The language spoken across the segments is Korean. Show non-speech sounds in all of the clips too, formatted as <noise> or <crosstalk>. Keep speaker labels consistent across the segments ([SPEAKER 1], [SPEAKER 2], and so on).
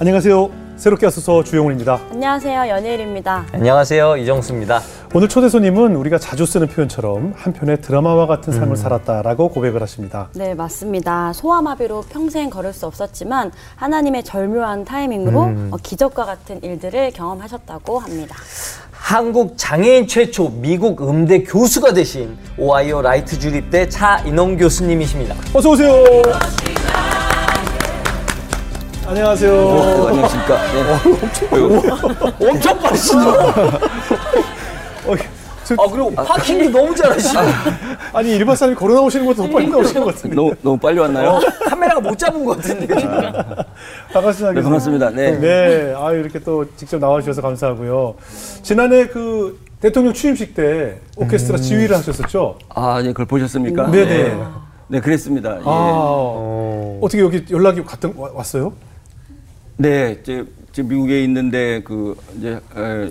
[SPEAKER 1] 안녕하세요. 새롭게 하소서 주영훈입니다.
[SPEAKER 2] 안녕하세요. 연예일입니다.
[SPEAKER 3] 안녕하세요. 이정수입니다.
[SPEAKER 1] 오늘 초대 손님은 우리가 자주 쓰는 표현처럼 한편의 드라마와 같은 삶을 살았다라고 고백을 하십니다.
[SPEAKER 2] 네, 맞습니다. 소아마비로 평생 걸을 수 없었지만 하나님의 절묘한 타이밍으로 어, 기적과 같은 일들을 경험하셨다고 합니다.
[SPEAKER 3] 한국 장애인 최초 미국 음대 교수가 되신 오하이오 라이트 주립대 차인홍 교수님이십니다.
[SPEAKER 1] 어서 오세요. 안녕하세요.
[SPEAKER 4] 안녕하십니까. 네. <laughs>
[SPEAKER 3] 엄청 빠르시네요. <laughs>
[SPEAKER 1] 어, 저-
[SPEAKER 3] 아 그리고 파킹도 너무 잘하시고
[SPEAKER 1] 아니 일반 사람이 걸어 나오시는 것도 더 빨리 나오시는 것 같은데.
[SPEAKER 4] 너무, 너무 빨리 왔나요? <laughs>
[SPEAKER 3] 카메라가 못 잡은 것 같은데 지금.
[SPEAKER 1] 반갑습니다.
[SPEAKER 4] 네, 반갑습니다. 네.
[SPEAKER 1] 네, 아 이렇게 또 직접 나와주셔서 감사하고요. 지난해 그 대통령 취임식 때 오케스트라 지휘를 하셨었죠?
[SPEAKER 4] 아, 예, 그걸 보셨습니까?
[SPEAKER 1] 네네.
[SPEAKER 4] 네, 네, 그랬습니다. 예.
[SPEAKER 1] 아, 어떻게 여기 연락이 갔던 와- 왔어요?
[SPEAKER 4] 네, 이제, 이제 미국에 있는데 그 이제 에,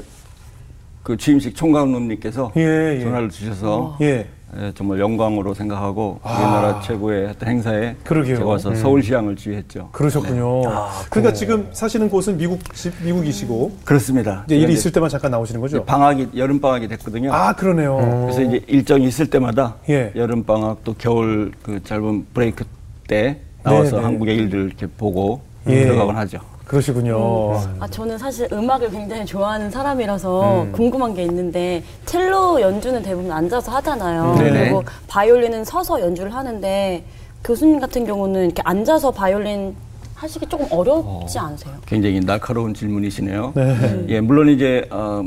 [SPEAKER 4] 그 취임식 총감독님께서
[SPEAKER 1] 예, 예.
[SPEAKER 4] 전화를 주셔서
[SPEAKER 1] 예.
[SPEAKER 4] 예, 정말 영광으로 생각하고 우리나라 최고의 행사에
[SPEAKER 1] 아. 그러게요. 음.
[SPEAKER 4] 제가 와서 서울시장을 지휘했죠.
[SPEAKER 1] 그러셨군요. 그러니까 지금 사시는 곳은 미국 미국이시고
[SPEAKER 4] 그렇습니다.
[SPEAKER 1] 이제 일이 있을 때만 잠깐 나오시는 거죠?
[SPEAKER 4] 방학이 여름 방학이 됐거든요.
[SPEAKER 1] 아 그러네요.
[SPEAKER 4] 그래서 이제 일정이 있을 때마다
[SPEAKER 1] 예.
[SPEAKER 4] 여름 방학 또 겨울 그 짧은 브레이크 때 나와서
[SPEAKER 1] 네, 네.
[SPEAKER 4] 한국의 일들 이렇게 보고
[SPEAKER 1] 예.
[SPEAKER 4] 들어가곤 하죠.
[SPEAKER 1] 그러시군요.
[SPEAKER 2] 아, 저는 사실 음악을 굉장히 좋아하는 사람이라서 궁금한 게 있는데 첼로 연주는 대부분 앉아서 하잖아요.
[SPEAKER 4] 네네.
[SPEAKER 2] 그리고 바이올린은 서서 연주를 하는데 교수님 같은 경우는 이렇게 앉아서 바이올린 하시기 조금 어렵지 않으세요?
[SPEAKER 4] 굉장히 날카로운 질문이시네요.
[SPEAKER 1] 네.
[SPEAKER 4] 예, 물론 이제 어,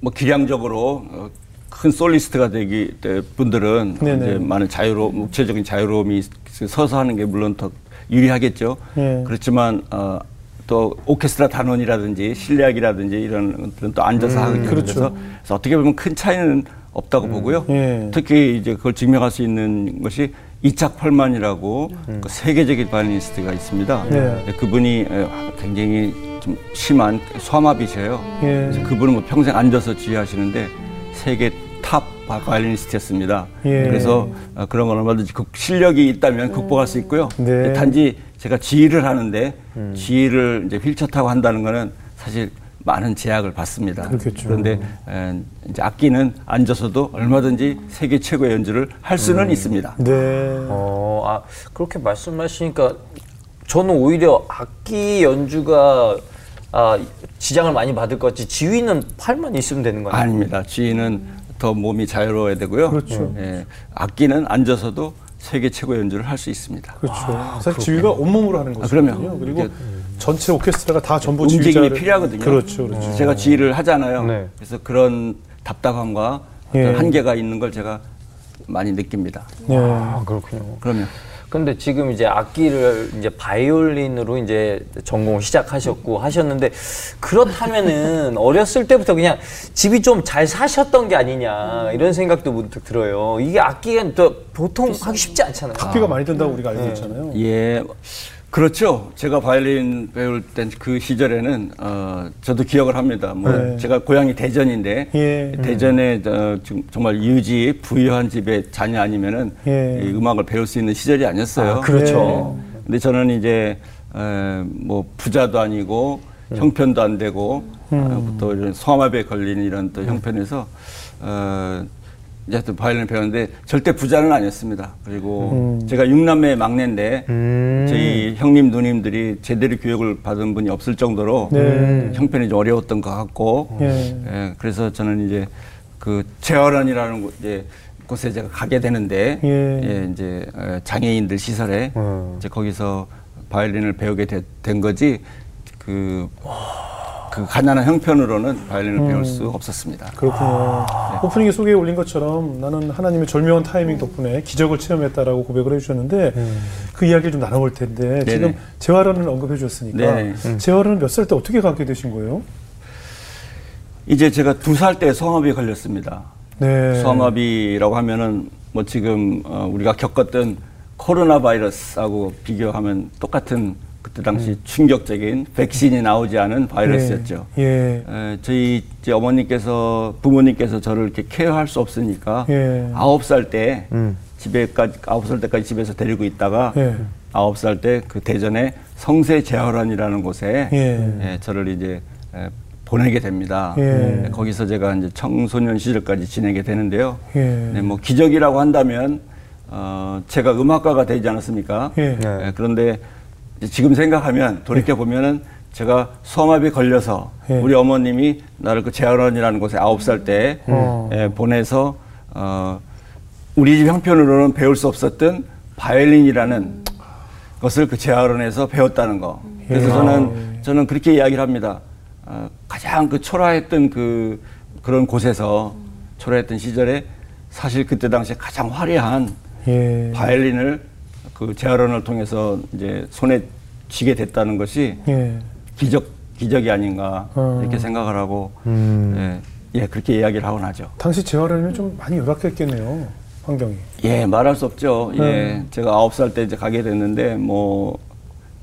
[SPEAKER 4] 뭐 기량적으로 어, 큰 솔리스트가 되기 때 분들은
[SPEAKER 1] 네네.
[SPEAKER 4] 이제 많은 자유로 육체적인 자유로움이 있- 서서 하는 게 물론 더 유리하겠죠.
[SPEAKER 1] 예.
[SPEAKER 4] 그렇지만 어, 또 오케스트라 단원이라든지 실내악이라든지 이런 것들은 또 앉아서 하기 때문에
[SPEAKER 1] 그렇죠.
[SPEAKER 4] 그래서, 그래서 어떻게 보면 큰 차이는 없다고 보고요.
[SPEAKER 1] 예.
[SPEAKER 4] 특히 이제 그걸 증명할 수 있는 것이 이착 펄만이라고 그 세계적인 바이올리니스트가 있습니다.
[SPEAKER 1] 네.
[SPEAKER 4] 그분이 에, 굉장히 좀 심한 소아마비셔요.
[SPEAKER 1] 예.
[SPEAKER 4] 그래서 그분은 뭐 평생 앉아서 지휘하시는데 세계 top 바이올리니스트였습니다.
[SPEAKER 1] 예.
[SPEAKER 4] 그래서 어, 그런 건 얼마든지 극- 실력이 있다면 극복할 수 있고요.
[SPEAKER 1] 네.
[SPEAKER 4] 단지 제가 지휘를 하는데 지휘를 이제 휠체어 타고 한다는 거는 사실 많은 제약을 받습니다.
[SPEAKER 1] 그렇겠죠.
[SPEAKER 4] 그런데 에, 이제 악기는 앉아서도 얼마든지 세계 최고의 연주를 할 수는 있습니다.
[SPEAKER 1] 네.
[SPEAKER 3] 어, 아 그렇게 말씀하시니까 저는 오히려 악기 연주가 아, 지장을 많이 받을 것 같지 지휘는 팔만 있으면 되는 거 아니에요?
[SPEAKER 4] 아닙니다. 지휘는 더 몸이 자유로워야 되고요.
[SPEAKER 1] 그렇죠.
[SPEAKER 4] 예, 악기는 앉아서도 세계 최고 연주를 할 수 있습니다.
[SPEAKER 1] 그렇죠. 사실 지휘가 온몸으로 하는 거죠.
[SPEAKER 4] 그럼요.
[SPEAKER 1] 그리고
[SPEAKER 4] 이게
[SPEAKER 1] 전체 오케스트라가 다 전부
[SPEAKER 4] 움직임이
[SPEAKER 1] 지휘자를
[SPEAKER 4] 필요하거든요.
[SPEAKER 1] 그렇죠, 그렇죠.
[SPEAKER 4] 제가 지휘를 하잖아요.
[SPEAKER 3] 네.
[SPEAKER 4] 그래서 그런 답답함과 어떤
[SPEAKER 1] 예.
[SPEAKER 4] 한계가 있는 걸 제가 많이 느낍니다.
[SPEAKER 1] 네.
[SPEAKER 3] 아 그렇군요.
[SPEAKER 4] 그럼요.
[SPEAKER 3] 근데 지금 이제 악기를 이제 바이올린으로 이제 전공을 시작하셨고 하셨는데 그렇다면은 <laughs> 어렸을 때부터 그냥 집이 좀 잘 사셨던 게 아니냐 이런 생각도 문득 들어요. 이게 악기가 또 보통 하기 쉽지 않잖아요.
[SPEAKER 1] 학비가 많이 든다고 우리가 알고 있잖아요.
[SPEAKER 4] 예, 그렇죠. 제가 바이올린 배울 땐 그 시절에는 어, 저도 기억을 합니다. 뭐
[SPEAKER 1] 네.
[SPEAKER 4] 제가 고향이 대전인데
[SPEAKER 1] 예.
[SPEAKER 4] 대전에 어, 좀 정말 유지 부유한 집의 자녀 아니면은
[SPEAKER 1] 예.
[SPEAKER 4] 이 음악을 배울 수 있는 시절이 아니었어요.
[SPEAKER 3] 아, 그렇죠.
[SPEAKER 4] 네. 근데 저는 이제 에, 뭐 부자도 아니고 형편도 안 되고 어, 또 이런 소아마비에 걸린 이런 또 형편에서 어, 이제 하여튼 바이올린 배웠는데 절대 부자는 아니었습니다. 그리고 제가 육남매 막내인데 저희 형님 누님들이 제대로 교육을 받은 분이 없을 정도로
[SPEAKER 1] 네.
[SPEAKER 4] 형편이 좀 어려웠던 것 같고
[SPEAKER 1] 예.
[SPEAKER 4] 예, 그래서 저는 이제 그 재활원이라는 곳, 이제 곳에 제가 가게 되는데
[SPEAKER 1] 예.
[SPEAKER 4] 예, 이제 어, 장애인들 시설에 이제 거기서 바이올린을 배우게 되- 된 거지 그, 그 가난한 형편으로는 바이올린을 배울 수 없었습니다.
[SPEAKER 1] 그렇군요. 오프닝에 소개해 올린 것처럼 나는 하나님의 절묘한 타이밍 덕분에 기적을 체험했다라고 고백을 해주셨는데 그 이야기를 좀 나눠볼 텐데 지금 재활원을 언급해 주셨으니까
[SPEAKER 4] 네네.
[SPEAKER 1] 재활원은 몇 살 때 어떻게 가게 되신 거예요?
[SPEAKER 4] 이제 제가 두 살 때 성마비에 걸렸습니다.
[SPEAKER 1] 네.
[SPEAKER 4] 소아마비라고 하면은 뭐 지금 어, 우리가 겪었던 코로나 바이러스하고 비교하면 똑같은 그때 당시 충격적인 백신이 나오지 않은 바이러스였죠.
[SPEAKER 1] 예.
[SPEAKER 4] 에, 저희 이제 어머니께서 부모님께서 저를 이렇게 케어할 수 없으니까
[SPEAKER 1] 예.
[SPEAKER 4] 아홉 살때 집에까지 아홉 살 때까지 집에서 데리고 있다가
[SPEAKER 1] 예.
[SPEAKER 4] 아홉 살 때 그 대전의 성세 재활원이라는 곳에
[SPEAKER 1] 예.
[SPEAKER 4] 예, 저를 이제 에, 보내게 됩니다.
[SPEAKER 1] 예.
[SPEAKER 4] 예, 거기서 제가 이제 청소년 시절까지 지내게 되는데요.
[SPEAKER 1] 예.
[SPEAKER 4] 네, 뭐 기적이라고 한다면 어, 제가 음악가가 되지 않았습니까?
[SPEAKER 1] 예.
[SPEAKER 3] 네.
[SPEAKER 4] 예, 그런데 지금 생각하면 돌이켜 보면은 제가 소아마비에 걸려서
[SPEAKER 1] 예.
[SPEAKER 4] 우리 어머님이 나를 그 재활원이라는 곳에 아홉 살때
[SPEAKER 1] 어.
[SPEAKER 4] 예, 보내서 어, 우리 집 형편으로는 배울 수 없었던 바이올린이라는 것을 그 재활원에서 배웠다는 거. 그래서
[SPEAKER 1] 예.
[SPEAKER 4] 저는 저는 그렇게 이야기를 합니다. 어, 가장 그 초라했던 그 그런 곳에서 초라했던 시절에 사실 그때 당시에 가장 화려한
[SPEAKER 1] 예.
[SPEAKER 4] 바이올린을 그 재활원을 통해서 이제 손에 쥐게 됐다는 것이
[SPEAKER 1] 예.
[SPEAKER 4] 기적 기적이 아닌가
[SPEAKER 1] 어.
[SPEAKER 4] 이렇게 생각을 하고
[SPEAKER 3] 음.
[SPEAKER 4] 예, 예 그렇게 이야기를 하곤 하죠.
[SPEAKER 1] 당시 재활하면 좀 많이 열악했겠네요. 환경이.
[SPEAKER 4] 예 말할 수 없죠. 예
[SPEAKER 1] 네.
[SPEAKER 4] 제가 아홉 살 때 이제 가게 됐는데 뭐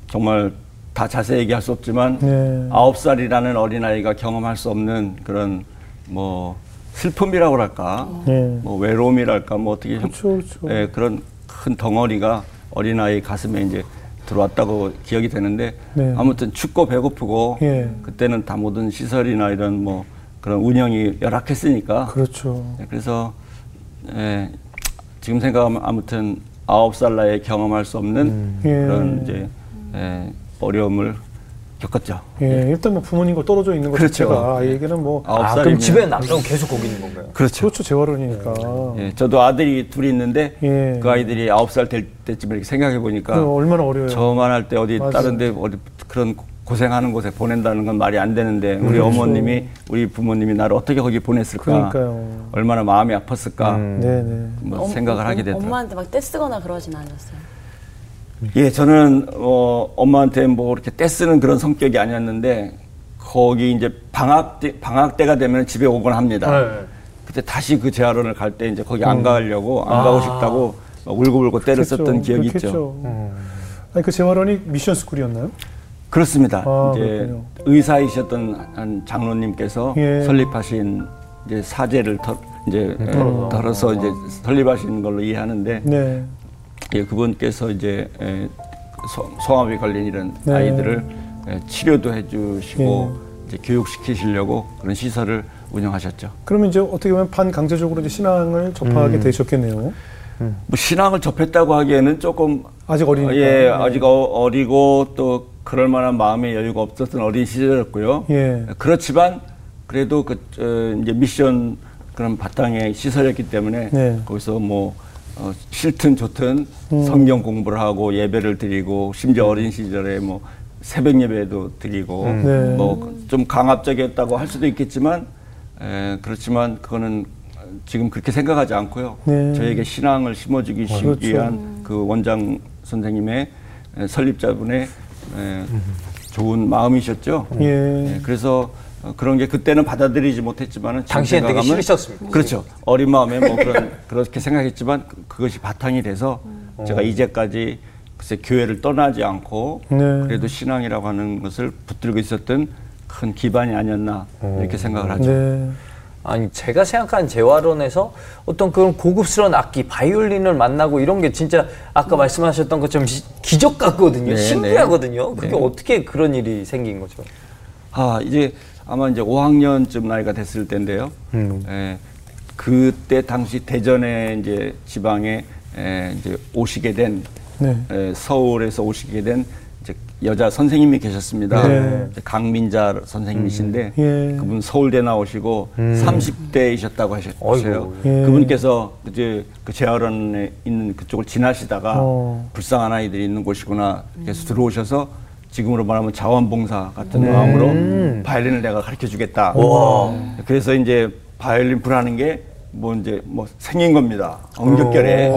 [SPEAKER 4] 정말 다 자세히 얘기할 수 없지만
[SPEAKER 1] 네.
[SPEAKER 4] 아홉 살이라는 어린 아이가 경험할 수 없는 그런 뭐 슬픔이라고 할까,
[SPEAKER 1] 예.
[SPEAKER 4] 뭐 외로움이랄까, 뭐 어떻게 좀-
[SPEAKER 1] 그렇죠, 그렇죠.
[SPEAKER 4] 예, 그런 큰 덩어리가 어린 아이 가슴에 이제 들어왔다고 기억이 되는데
[SPEAKER 1] 네.
[SPEAKER 4] 아무튼 춥고 배고프고
[SPEAKER 1] 예.
[SPEAKER 4] 그때는 다 모든 시설이나 이런 뭐 그런 운영이 열악했으니까
[SPEAKER 1] 그렇죠.
[SPEAKER 4] 예, 그래서 예, 지금 생각하면 아무튼 아홉 살 나이에 경험할 수 없는
[SPEAKER 1] 예.
[SPEAKER 4] 그런 이제 예, 어려움을 겪었죠.
[SPEAKER 1] 예, 일단 뭐 부모님과 떨어져 있는 것
[SPEAKER 4] 그렇죠.
[SPEAKER 1] 자체가 아이에게는 뭐
[SPEAKER 4] 아홉
[SPEAKER 3] 아,
[SPEAKER 4] 살이면
[SPEAKER 3] 그럼 집에 남편 계속 거기 있는 건가요?
[SPEAKER 4] 그렇죠.
[SPEAKER 1] 그렇죠 재활원이니까.
[SPEAKER 4] 예, 저도 아들이 둘이 있는데
[SPEAKER 1] 예.
[SPEAKER 4] 그 아이들이 아홉 살 될 때쯤 이렇게 생각해 보니까
[SPEAKER 1] 그 얼마나 어려워요.
[SPEAKER 4] 저만 할 때 어디
[SPEAKER 1] 맞아요.
[SPEAKER 4] 다른 데 어디 그런 고생하는 곳에 보낸다는 건 말이 안 되는데 우리
[SPEAKER 1] 그렇죠.
[SPEAKER 4] 어머님이 우리 부모님이 나를 어떻게 거기 보냈을까?
[SPEAKER 1] 그러니까요.
[SPEAKER 4] 얼마나 마음이 아팠을까?
[SPEAKER 1] 네네.
[SPEAKER 4] 뭐
[SPEAKER 2] 엄-
[SPEAKER 4] 생각을 하게
[SPEAKER 2] 엄-
[SPEAKER 4] 되더라고요.
[SPEAKER 2] 엄마한테 막 떼쓰거나 그러진 않았어요.
[SPEAKER 4] 예, 저는 어, 엄마한테 뭐 이렇게 떼쓰는 그런 성격이 아니었는데 거기 이제 방학 때 방학 때가 되면 집에 오곤 합니다.
[SPEAKER 3] 네.
[SPEAKER 4] 그때 다시 그 재활원을 갈 때 이제 거기 안 가려고 안 가고 싶다고 막 울고불고 때를
[SPEAKER 1] 그렇겠죠.
[SPEAKER 4] 썼던 기억이
[SPEAKER 1] 그렇겠죠.
[SPEAKER 4] 있죠.
[SPEAKER 1] 아니 그 재활원이 미션 스쿨이었나요?
[SPEAKER 4] 그렇습니다.
[SPEAKER 1] 아,
[SPEAKER 4] 이제
[SPEAKER 1] 그렇군요.
[SPEAKER 4] 의사이셨던 한 장로님께서
[SPEAKER 1] 예.
[SPEAKER 4] 설립하신 이제 사제를 덜, 이제 에, 덜어서 이제 설립하신 걸로 이해하는데
[SPEAKER 1] 네.
[SPEAKER 4] 예, 그분께서 이제 에, 소, 소아마비 걸린 이런
[SPEAKER 1] 네.
[SPEAKER 4] 아이들을 에, 치료도 해주시고 이제 교육시키시려고 그런 시설을 운영하셨죠.
[SPEAKER 1] 그러면 이제 어떻게 보면 반강제적으로 이제 신앙을 접하게 되셨겠네요.
[SPEAKER 4] 뭐 신앙을 접했다고 하기에는 조금
[SPEAKER 1] 아직 어리니까.
[SPEAKER 4] 예,
[SPEAKER 1] 네.
[SPEAKER 4] 아직 어, 어리고 또 그럴 만한 마음의 여유가 없었던 어린 시절이었고요.
[SPEAKER 1] 예.
[SPEAKER 4] 그렇지만 그래도 그 어, 이제 미션 그런 바탕의 시설이었기 때문에
[SPEAKER 1] 네.
[SPEAKER 4] 거기서 뭐 어, 싫든 좋든
[SPEAKER 1] 음.
[SPEAKER 4] 성경 공부를 하고 예배를 드리고 심지어 어린 시절에 뭐 새벽 예배도 드리고
[SPEAKER 1] 네.
[SPEAKER 4] 뭐좀 강압적이었다고 할 수도 있겠지만 에, 그렇지만 그거는 지금 그렇게 생각하지 않고요.
[SPEAKER 1] 네.
[SPEAKER 4] 저에게 신앙을 심어주기
[SPEAKER 1] 그렇죠.
[SPEAKER 4] 위한 그 원장 선생님의 에, 설립자분의 에, 좋은 마음이셨죠.
[SPEAKER 1] 예.
[SPEAKER 4] 네, 그래서 어, 그런 게 그때는 받아들이지 못했지만은
[SPEAKER 3] 당시엔 되게
[SPEAKER 4] 생각하면
[SPEAKER 3] 싫으셨습니까?
[SPEAKER 4] 그렇죠. 어린 마음에 뭐 그런 <laughs> 그렇게 생각했지만 그- 그것이 바탕이 돼서 제가 이제까지 글쎄 교회를 떠나지 않고
[SPEAKER 1] 네.
[SPEAKER 4] 그래도 신앙이라고 하는 것을 붙들고 있었던 큰 기반이 아니었나 이렇게 생각을 하죠.
[SPEAKER 1] 네.
[SPEAKER 3] 아니 제가 생각한 재활원에서 어떤 그런 고급스러운 악기 바이올린을 만나고 이런 게 진짜 아까 말씀하셨던 것처럼 시- 기적 같거든요
[SPEAKER 4] 네,
[SPEAKER 3] 신기하거든요
[SPEAKER 4] 네.
[SPEAKER 3] 그게 어떻게 그런 일이 생긴 거죠
[SPEAKER 4] 아 이제 아마 이제 5학년쯤 나이가 됐을 때인데요. 에, 그때 당시 대전에 이제 지방에 에, 이제 오시게 된
[SPEAKER 1] 네.
[SPEAKER 4] 에, 서울에서 오시게 된 이제 여자 선생님이 계셨습니다.
[SPEAKER 1] 네.
[SPEAKER 4] 강민자 선생님이신데
[SPEAKER 1] 예.
[SPEAKER 4] 그분 서울대 나오시고 30대이셨다고 하셨어요.
[SPEAKER 1] 예.
[SPEAKER 4] 그분께서 이제 그 재활원에 있는 그쪽을 지나시다가
[SPEAKER 1] 어.
[SPEAKER 4] 불쌍한 아이들이 있는 곳이구나 그래서 들어오셔서 지금으로 말하면 자원봉사 같은
[SPEAKER 1] 네.
[SPEAKER 4] 마음으로 바이올린을 내가 가르쳐 주겠다. 그래서 이제 바이올린 불하는 게 뭐 이제 뭐 생긴 겁니다. 엉겹결에.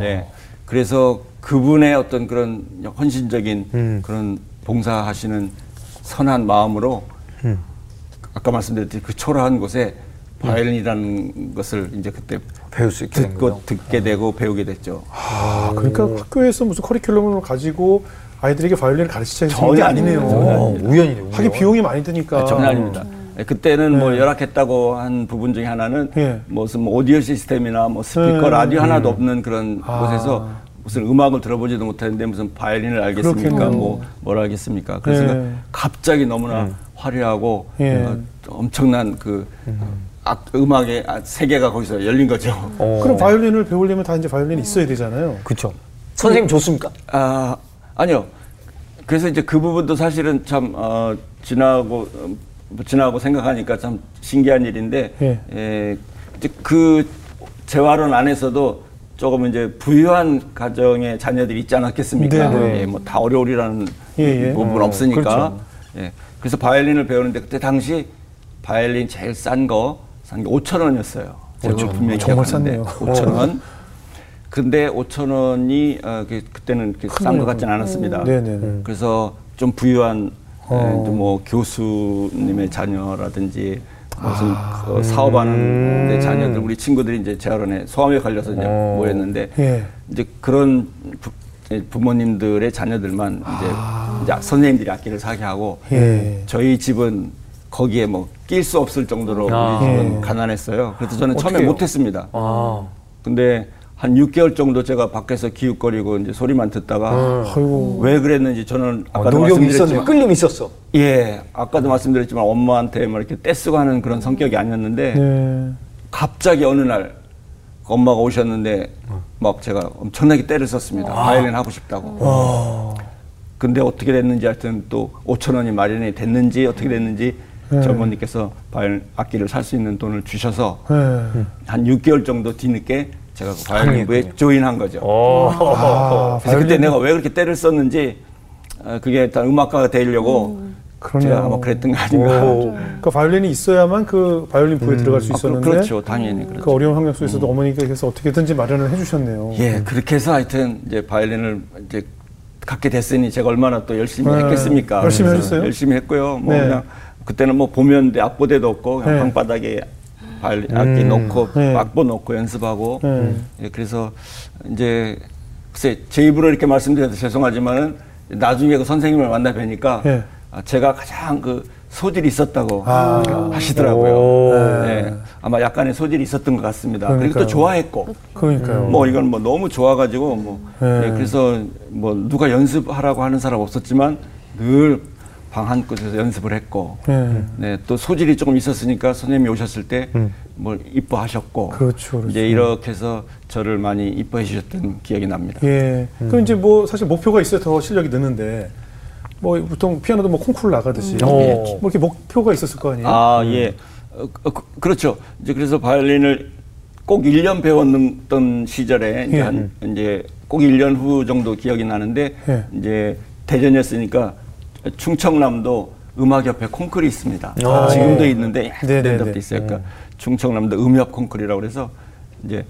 [SPEAKER 4] 네. 그래서 그분의 어떤 그런 헌신적인 그런 봉사하시는 선한 마음으로 아까 말씀드렸듯이 그 초라한 곳에 바이올린이라는 것을 이제 그때
[SPEAKER 3] 배울 수 있게 된
[SPEAKER 4] 듣고. 듣게 되고 배우게 됐죠.
[SPEAKER 1] 아, 그러니까 학교에서 무슨 커리큘럼을 가지고 아이들에게 바이올린을 가르치자
[SPEAKER 4] 전혀
[SPEAKER 1] 전혀
[SPEAKER 4] 아니네요.
[SPEAKER 3] 우연이네요
[SPEAKER 1] 하긴 비용이 많이 드니까.
[SPEAKER 4] 아, 전혀 아닙니다. 예, 그때는 뭐 열악했다고 한 부분 중에 하나는
[SPEAKER 1] 예.
[SPEAKER 4] 무슨 뭐 오디오 시스템이나 뭐 스피커
[SPEAKER 1] 음.
[SPEAKER 4] 라디오 하나도 없는 그런
[SPEAKER 1] 아.
[SPEAKER 4] 곳에서 무슨 음악을 들어보지도 못했는데 무슨 바이올린을 알겠습니까?
[SPEAKER 1] 그렇겠네요.
[SPEAKER 4] 뭐뭘 알겠습니까? 그래서
[SPEAKER 1] 네.
[SPEAKER 4] 갑자기 너무나
[SPEAKER 3] 음.
[SPEAKER 4] 화려하고
[SPEAKER 1] 예.
[SPEAKER 4] 어, 엄청난 그 악, 음악의 아, 세계가 거기서 열린 거죠.
[SPEAKER 3] 어.
[SPEAKER 1] 그럼 바이올린을 배우려면 다 이제 바이올린이 있어야 되잖아요.
[SPEAKER 3] 그렇죠. 선생님 좋습니까?
[SPEAKER 4] 아 아니요. 그래서 이제 그 부분도 사실은 참 어, 지나고 어, 지나고 생각하니까 참 신기한 일인데
[SPEAKER 1] 예.
[SPEAKER 4] 에, 이제 그 재활원 안에서도 조금 이제 부유한 가정의 자녀들이 있지 않았겠습니까?
[SPEAKER 1] 네, 네.
[SPEAKER 4] 예, 뭐다 오래오래라는
[SPEAKER 1] 예, 예.
[SPEAKER 4] 부분
[SPEAKER 3] 음,
[SPEAKER 4] 없으니까.
[SPEAKER 3] 그렇죠.
[SPEAKER 4] 예. 그래서 바이올린을 배우는데 그때 당시 바이올린 제일 싼 거, 싼게 5천 원이었어요. 제가
[SPEAKER 1] 오천.
[SPEAKER 4] 분명히
[SPEAKER 1] 정말 쌌네요.
[SPEAKER 4] 5천 원. 근데 5천 원이 어, 그, 그때는 싼 것 같지는 않았습니다.
[SPEAKER 1] 음. 네네네.
[SPEAKER 4] 그래서 좀 부유한
[SPEAKER 1] 어.
[SPEAKER 4] 에, 좀뭐 교수님의 자녀라든지 무슨
[SPEAKER 1] 아.
[SPEAKER 4] 그 사업하는 데 자녀들 우리 친구들이 이제 재활원에 소아암에 걸려서 이제
[SPEAKER 3] 어.
[SPEAKER 4] 모였는데
[SPEAKER 1] 예.
[SPEAKER 4] 이제 그런 부, 모님들의 자녀들만 이제, 이제 선생님들이 악기를 사게 하고
[SPEAKER 1] 아. 예.
[SPEAKER 4] 저희 집은 거기에 뭐 낄 수 없을 정도로
[SPEAKER 3] 아.
[SPEAKER 4] 우리 집은
[SPEAKER 1] 예.
[SPEAKER 4] 가난했어요. 그래서 저는 처음에
[SPEAKER 3] 어떡해요?
[SPEAKER 4] 못했습니다.
[SPEAKER 3] 아.
[SPEAKER 4] 근데 한 6개월 정도 제가 밖에서 기웃거리고 이제 소리만 듣다가
[SPEAKER 1] 아이고.
[SPEAKER 4] 왜 그랬는지 저는
[SPEAKER 3] 어,
[SPEAKER 4] 아까도
[SPEAKER 3] 노력이 있었네.
[SPEAKER 4] 말씀드렸지만
[SPEAKER 3] 끌림이 있었어.
[SPEAKER 4] 예 아까도 말씀드렸지만 엄마한테 뭐 이렇게 떼쓰고 하는 그런 성격이 아니었는데
[SPEAKER 1] 네.
[SPEAKER 4] 갑자기 어느 날 엄마가 오셨는데 막 제가 엄청나게 때를 썼습니다. 바이올린 하고 싶다고. 근데 어떻게 됐는지 하여튼 또 5천 원이 마련이 됐는지 어떻게 됐는지
[SPEAKER 1] 네.
[SPEAKER 4] 전모님께서 바이올린 악기를 살 수 있는 돈을 주셔서
[SPEAKER 1] 네.
[SPEAKER 4] 한 6개월 정도 뒤늦게 제가 그 바이올린부에 조인한 거죠.
[SPEAKER 1] 아,
[SPEAKER 4] 그래서 그때. 내가 왜 그렇게 때를 썼는지 어, 그게 다 음악가가 되려고
[SPEAKER 1] 그러네요.
[SPEAKER 4] 제가 아마 그랬던 거 아닌가.
[SPEAKER 3] 오.
[SPEAKER 1] 그러니까 바이올린이 있어야만 그 바이올린 부에 들어갈 수
[SPEAKER 4] 아, 그-
[SPEAKER 1] 있었는데
[SPEAKER 4] 그렇죠, 당연히 그렇죠.
[SPEAKER 1] 그 어려운 환경 속에서도 어머니께서 어떻게든지 마련을 해주셨네요.
[SPEAKER 4] 예, 그렇게 해서 하여튼 이제 바이올린을 이제 갖게 됐으니 제가 얼마나 또 열심히
[SPEAKER 1] 네.
[SPEAKER 4] 했겠습니까?
[SPEAKER 1] 열심히 하셨어요?
[SPEAKER 4] 열심히 했고요. 뭐
[SPEAKER 1] 네.
[SPEAKER 4] 그냥 그때는 뭐 보면 악보대도 없고 그냥
[SPEAKER 1] 네.
[SPEAKER 4] 방바닥에 바이올린 악기 놓고
[SPEAKER 1] 네.
[SPEAKER 4] 악보 놓고 연습하고
[SPEAKER 1] 네.
[SPEAKER 4] 예, 그래서 이제 글쎄 제 입으로 이렇게 말씀드려서 죄송하지만은 나중에 그 선생님을 만나 뵈니까
[SPEAKER 1] 네.
[SPEAKER 4] 아, 제가 가장 그 소질이 있었다고
[SPEAKER 1] 아.
[SPEAKER 4] 하시더라고요.
[SPEAKER 3] 오.
[SPEAKER 4] 네. 아마 약간의 소질이 있었던 것 같습니다. 그리고
[SPEAKER 1] 그러니까요.
[SPEAKER 4] 또 좋아했고
[SPEAKER 1] 그러니까요.
[SPEAKER 4] 뭐 이건 뭐 너무 좋아가지고 뭐
[SPEAKER 1] 네.
[SPEAKER 4] 예, 그래서 뭐 누가 연습하라고 하는 사람 없었지만 늘 방한 곳에서 연습을 했고
[SPEAKER 1] 네.
[SPEAKER 4] 네, 또 소질이 조금 있었으니까 선생님이 오셨을 때뭘 이뻐하셨고
[SPEAKER 1] 그렇죠, 그렇죠.
[SPEAKER 4] 이제 이렇게 해서 저를 많이 이뻐해 주셨던 기억이 납니다.
[SPEAKER 1] 예. 그럼 이제 뭐 사실 목표가 있어야 더 실력이 느는데 뭐 보통 피아노도 뭐 콩쿠르 나가듯이
[SPEAKER 3] 어.
[SPEAKER 1] 뭐 이렇게 목표가 있었을 거 아니에요?
[SPEAKER 4] 아, 예. 어, 어, 그, 그렇죠. 이제 그래서 바이올린을 꼭 1년 배웠던 시절에 이제
[SPEAKER 1] 예.
[SPEAKER 4] 한 이제 꼭 1년 후 정도 기억이 나는데
[SPEAKER 1] 예.
[SPEAKER 4] 이제 대전이었으니까 충청남도 음악협회 콩쿨이 있습니다.
[SPEAKER 3] 아,
[SPEAKER 4] 지금도
[SPEAKER 1] 예.
[SPEAKER 4] 있는데
[SPEAKER 1] 네네네.
[SPEAKER 4] 옛날부터 있어요. 그러니까 충청남도 음협 콩쿨이라고 그래서 이제,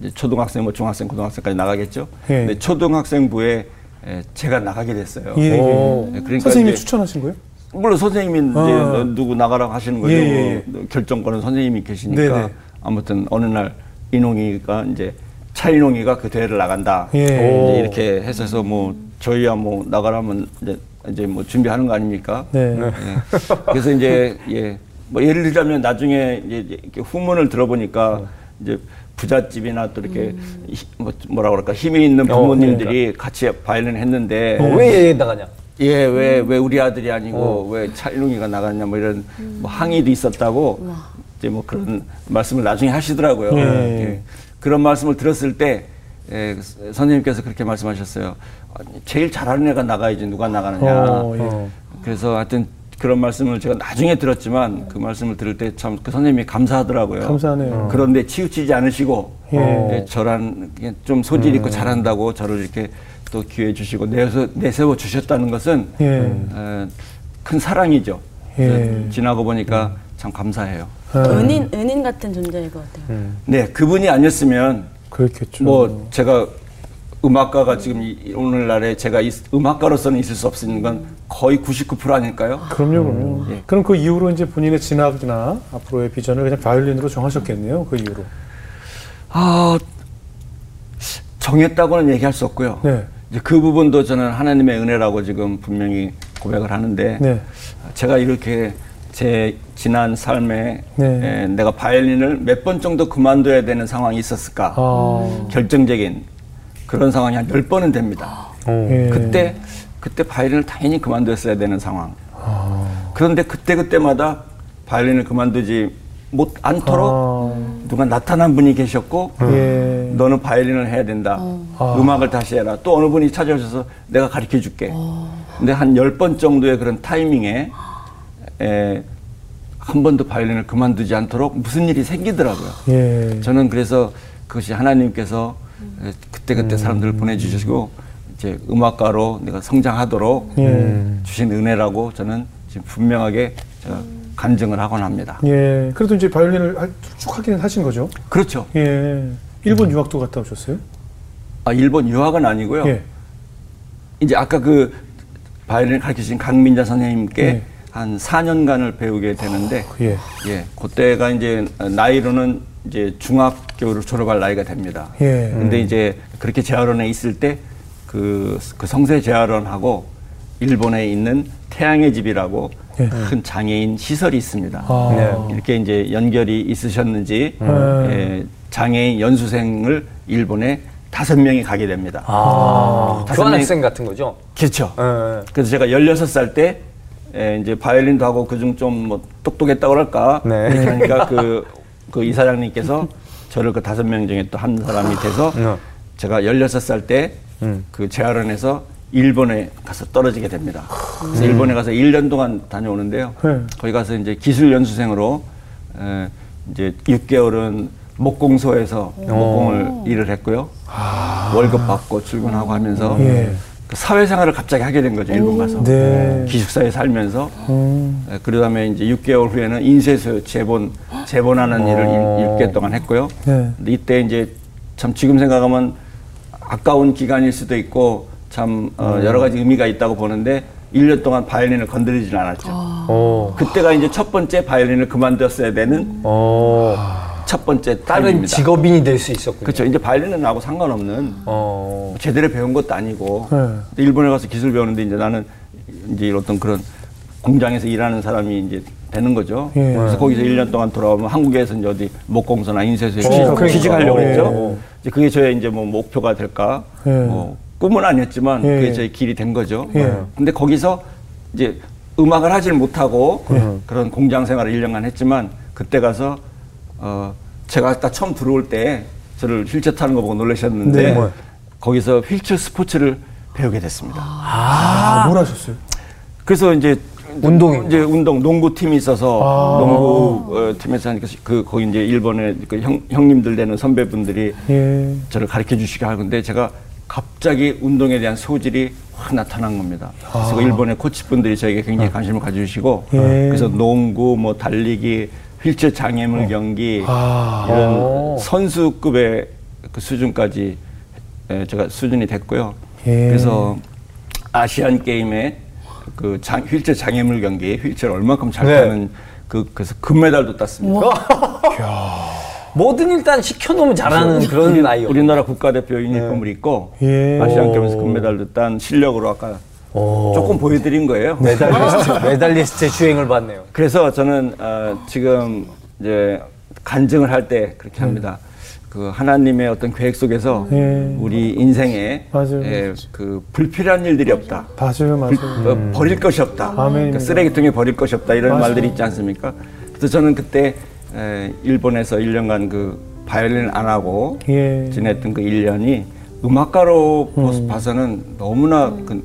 [SPEAKER 4] 이제 초등학생, 뭐 중학생, 고등학생까지 나가겠죠.
[SPEAKER 1] 예.
[SPEAKER 4] 근데 초등학생부에 에, 제가 나가게 됐어요.
[SPEAKER 1] 예, 예.
[SPEAKER 3] 오.
[SPEAKER 4] 예, 그러니까
[SPEAKER 1] 선생님이
[SPEAKER 4] 이제
[SPEAKER 1] 추천하신 거예요?
[SPEAKER 4] 물론 선생님이 이제
[SPEAKER 1] 아.
[SPEAKER 4] 너 누구 나가라고 하시는 거죠.
[SPEAKER 1] 예, 예,
[SPEAKER 4] 뭐 결정권은 선생님이 계시니까
[SPEAKER 1] 네네.
[SPEAKER 4] 아무튼 어느 날 인홍이가 이제 차인홍이가 그 대회를 나간다.
[SPEAKER 1] 예.
[SPEAKER 4] 이제 이렇게 해서 뭐 저희야 뭐 나가라면 이제 이제 뭐 준비하는 거 아닙니까?
[SPEAKER 1] 네.
[SPEAKER 4] 예. 그래서 이제 예. 뭐 예를 들자면 나중에 이제 이렇게 후문을 들어보니까 이제 부잣집이나 또 이렇게 히- 뭐 뭐라 그럴까 힘이 있는
[SPEAKER 3] 어,
[SPEAKER 4] 부모님들이 같이 바이올린 했는데
[SPEAKER 3] 어, 왜얘 나가냐?
[SPEAKER 4] 예, 왜, 왜 우리 아들이 아니고 왜 찰룡이가 나갔냐 뭐 이런 뭐 항의도 있었다고 이제 뭐 그런 말씀을 나중에 하시더라고요.
[SPEAKER 1] 예.
[SPEAKER 4] 예. 그런 말씀을 들었을 때 예, 선생님께서 그렇게 말씀하셨어요. 제일 잘하는 애가 나가야지 누가 나가느냐.
[SPEAKER 1] 어, 예.
[SPEAKER 4] 그래서 하여튼 그런 말씀을 제가 나중에 들었지만 그 말씀을 들을 때 참 그 선생님이 감사하더라고요.
[SPEAKER 1] 감사하네요.
[SPEAKER 4] 그런데 치우치지 않으시고
[SPEAKER 1] 예.
[SPEAKER 4] 예, 저란 좀 소질 있고 잘한다고 저를 이렇게 또 기회 주시고 내세워, 내세워 주셨다는 것은
[SPEAKER 1] 예.
[SPEAKER 4] 어, 큰 사랑이죠.
[SPEAKER 1] 예.
[SPEAKER 4] 지나고 보니까 참 감사해요.
[SPEAKER 1] 아,
[SPEAKER 2] 은인 은인 같은 존재일 것 같아요.
[SPEAKER 4] 네, 그분이 아니었으면
[SPEAKER 1] 그렇겠죠.
[SPEAKER 4] 뭐 제가 음악가가 지금 이- 오늘날에 제가 이- 음악가로서는 있을 수 없는 건 거의 99% 아닐까요?
[SPEAKER 1] 그럼요, 그럼요.
[SPEAKER 4] 예.
[SPEAKER 1] 그럼 그 이후로 이제 본인의 진학이나 앞으로의 비전을 그냥 바이올린으로 정하셨겠네요. 그 이후로.
[SPEAKER 4] 아, 정했다고는 얘기할 수 없고요.
[SPEAKER 1] 네.
[SPEAKER 4] 이제 그 부분도 저는 하나님의 은혜라고 지금 분명히 고백을 하는데
[SPEAKER 1] 네.
[SPEAKER 4] 제가 이렇게 제 지난 삶에
[SPEAKER 1] 네.
[SPEAKER 4] 에, 내가 바이올린을 몇 번 정도 그만둬야 되는 상황이 있었을까?
[SPEAKER 1] 아,
[SPEAKER 4] 결정적인 그런 상황이 한 열번은 됩니다.
[SPEAKER 1] 예.
[SPEAKER 4] 그때 그때 바이올린을 당연히 그만뒀어야 되는 상황. 그런데 그때 그때마다 바이올린을 그만두지 못 않도록
[SPEAKER 1] 아.
[SPEAKER 4] 누가 나타난 분이 계셨고
[SPEAKER 1] 예.
[SPEAKER 4] 너는 바이올린을 해야 된다.
[SPEAKER 1] 아.
[SPEAKER 4] 음악을 다시 해라. 또 어느 분이 찾아오셔서 내가 가르쳐 줄게. 근데 한 열 번 정도의 그런 타이밍에 에, 한 번도 바이올린을 그만두지 않도록 무슨 일이 생기더라고요.
[SPEAKER 1] 예.
[SPEAKER 4] 저는 그래서 그것이 하나님께서 그때 그때 사람들을 보내주시고 이제 음악가로 내가 성장하도록
[SPEAKER 1] 예.
[SPEAKER 4] 주신 은혜라고 저는 지금 분명하게 제가 간증을 하곤 합니다.
[SPEAKER 1] 예. 그래도 이제 바이올린을 할- 쭉 하기는 하신 거죠?
[SPEAKER 4] 그렇죠.
[SPEAKER 1] 예. 일본 유학도 갔다 오셨어요?
[SPEAKER 4] 아, 일본 유학은 아니고요.
[SPEAKER 1] 예.
[SPEAKER 4] 이제 아까 그 바이올린 가르치신 강민자 선생님께
[SPEAKER 1] 예.
[SPEAKER 4] 한 4년간을 배우게 되는데
[SPEAKER 1] 예.
[SPEAKER 4] 예, 그때가 이제 나이로는 이제 중학교를 졸업할 나이가 됩니다.
[SPEAKER 1] 예.
[SPEAKER 4] 근데 이제 그렇게 재활원에 있을 때 그 그 성세 재활원하고 일본에 있는 태양의 집이라고
[SPEAKER 1] 예.
[SPEAKER 4] 큰 장애인 시설이 있습니다.
[SPEAKER 1] 아.
[SPEAKER 3] 네.
[SPEAKER 4] 이렇게 이제 연결이 있으셨는지
[SPEAKER 1] 음.
[SPEAKER 4] 예, 장애인 연수생을 일본에 다섯 명이 가게 됩니다.
[SPEAKER 3] 아,
[SPEAKER 4] 다섯
[SPEAKER 3] 교환학생 같은 거죠?
[SPEAKER 4] 그렇죠.
[SPEAKER 3] 예.
[SPEAKER 4] 그래서 제가 16살 때 에, 이제 바이올린도 하고 그중 좀뭐 똑똑했다고 그럴까
[SPEAKER 3] 네.
[SPEAKER 4] 하니까 그, 그 이사장님께서 저를 그 다섯 명 중에 또 한 사람이 돼서
[SPEAKER 3] 네.
[SPEAKER 4] 제가 16살 때
[SPEAKER 3] 음.
[SPEAKER 4] 그 재활원에서 일본에 가서 떨어지게 됩니다. 그래서 일본에 가서 1년 동안 다녀오는데요.
[SPEAKER 1] 네.
[SPEAKER 4] 거기 가서 이제 기술 연수생으로 에, 이제 6개월은 목공소에서 목공을 일을 했고요. 월급 받고 출근하고 하면서
[SPEAKER 1] 예.
[SPEAKER 4] 그 사회생활을 갑자기 하게 된 거죠 일본 가서
[SPEAKER 1] 네.
[SPEAKER 4] 기숙사에 살면서
[SPEAKER 1] 음.
[SPEAKER 4] 예, 그러다음에 이제 6개월 후에는 인쇄소 재본 재본하는 일을
[SPEAKER 3] 어.
[SPEAKER 4] 6개월 동안 했고요.
[SPEAKER 1] 네.
[SPEAKER 4] 이때 이제 참 지금 생각하면 아까운 기간일 수도 있고 참 어, 여러 가지 의미가 있다고 보는데 1년 동안 바이올린을 건드리진 않았죠.
[SPEAKER 3] 오.
[SPEAKER 4] 그때가 이제 첫 번째 바이올린을 그만뒀어야 되는
[SPEAKER 3] 오.
[SPEAKER 4] 첫 번째
[SPEAKER 3] 다른. 직업인이 될 수 있었군요.
[SPEAKER 4] 그렇죠. 이제 바이올린은 나하고 상관없는
[SPEAKER 3] 어.
[SPEAKER 4] 제대로 배운 것도 아니고
[SPEAKER 1] 네.
[SPEAKER 4] 일본에 가서 기술 배우는데 이제 나는 이제 어떤 그런 공장에서 일하는 사람이 이제 되는 거죠.
[SPEAKER 1] 예.
[SPEAKER 4] 그래서 거기서 1년 동안 돌아오면 한국에서 이제 어디 목공소나 인쇄소에
[SPEAKER 1] 취직,
[SPEAKER 4] 취직. 취직하려고
[SPEAKER 1] 예.
[SPEAKER 4] 했죠. 이제 그게 저의 이제 뭐 목표가 될까?
[SPEAKER 1] 예.
[SPEAKER 4] 뭐 꿈은 아니었지만
[SPEAKER 1] 예.
[SPEAKER 4] 그게 저의 길이 된 거죠.
[SPEAKER 1] 예.
[SPEAKER 4] 근데 거기서 이제 음악을 하질 못하고 그런 공장 생활을 1년간 했지만 그때 가서 어 제가 딱 처음 들어올 때 저를 휠체어 타는 거 보고 놀라셨는데
[SPEAKER 1] 네.
[SPEAKER 4] 거기서 휠체어 스포츠를 배우게 됐습니다.
[SPEAKER 1] 아, 뭘 하셨어요?
[SPEAKER 4] 그래서 이제
[SPEAKER 3] 운동입니다.
[SPEAKER 4] 이제 운동 농구 팀이 있어서
[SPEAKER 1] 아.
[SPEAKER 4] 농구 어, 팀에서 하니까 그 거기 이제 일본의 그 형, 형님들 되는 선배분들이
[SPEAKER 1] 예.
[SPEAKER 4] 저를 가르쳐 주시게 하는데 제가 갑자기 운동에 대한 소질이 확 나타난 겁니다. 그래서 그 일본의 코치분들이 저에게 굉장히 관심을 가져주시고
[SPEAKER 1] 예.
[SPEAKER 4] 그래서 농구, 뭐 달리기, 휠체어 장애물 경기
[SPEAKER 1] 아.
[SPEAKER 4] 이런
[SPEAKER 3] 오.
[SPEAKER 4] 선수급의 그 수준까지 에, 제가 수준이 됐고요.
[SPEAKER 1] 예.
[SPEAKER 4] 그래서 아시안 게임에 그 장, 휠체어 장애물 경기 휠체어를 얼마큼 잘
[SPEAKER 3] 네.
[SPEAKER 4] 타는 그 그래서 금메달도 땄습니다. <laughs>
[SPEAKER 3] 뭐든 일단 시켜놓으면 잘하는 그런 아이요.
[SPEAKER 4] 우리나라 국가대표 유니폼을 입고
[SPEAKER 1] 예.
[SPEAKER 4] 아시안 게임에서 금메달도 딴 실력으로 아까 조금 보여드린 거예요.
[SPEAKER 3] 메달리스트, <laughs> 메달리스트의 주행을 받네요.
[SPEAKER 4] 그래서 저는 어, 지금 이제 간증을 할 때 그렇게 합니다. 그 하나님의 어떤 계획 속에서
[SPEAKER 1] 예.
[SPEAKER 4] 우리 인생에
[SPEAKER 1] 맞아요.
[SPEAKER 4] 예, 그 불필요한 일들이 없다.
[SPEAKER 1] 맞아요, 맞아요.
[SPEAKER 4] 어, 버릴 것이 없다. 그러니까 쓰레기통에 버릴 것이 없다. 이런
[SPEAKER 1] 맞아요.
[SPEAKER 4] 말들이 있지 않습니까? 그래서 저는 그때 에, 일본에서 1년간 그 바이올린을 안 하고
[SPEAKER 1] 예.
[SPEAKER 4] 지냈던 그 1년이 음악가로 보- 봐서는 너무나 그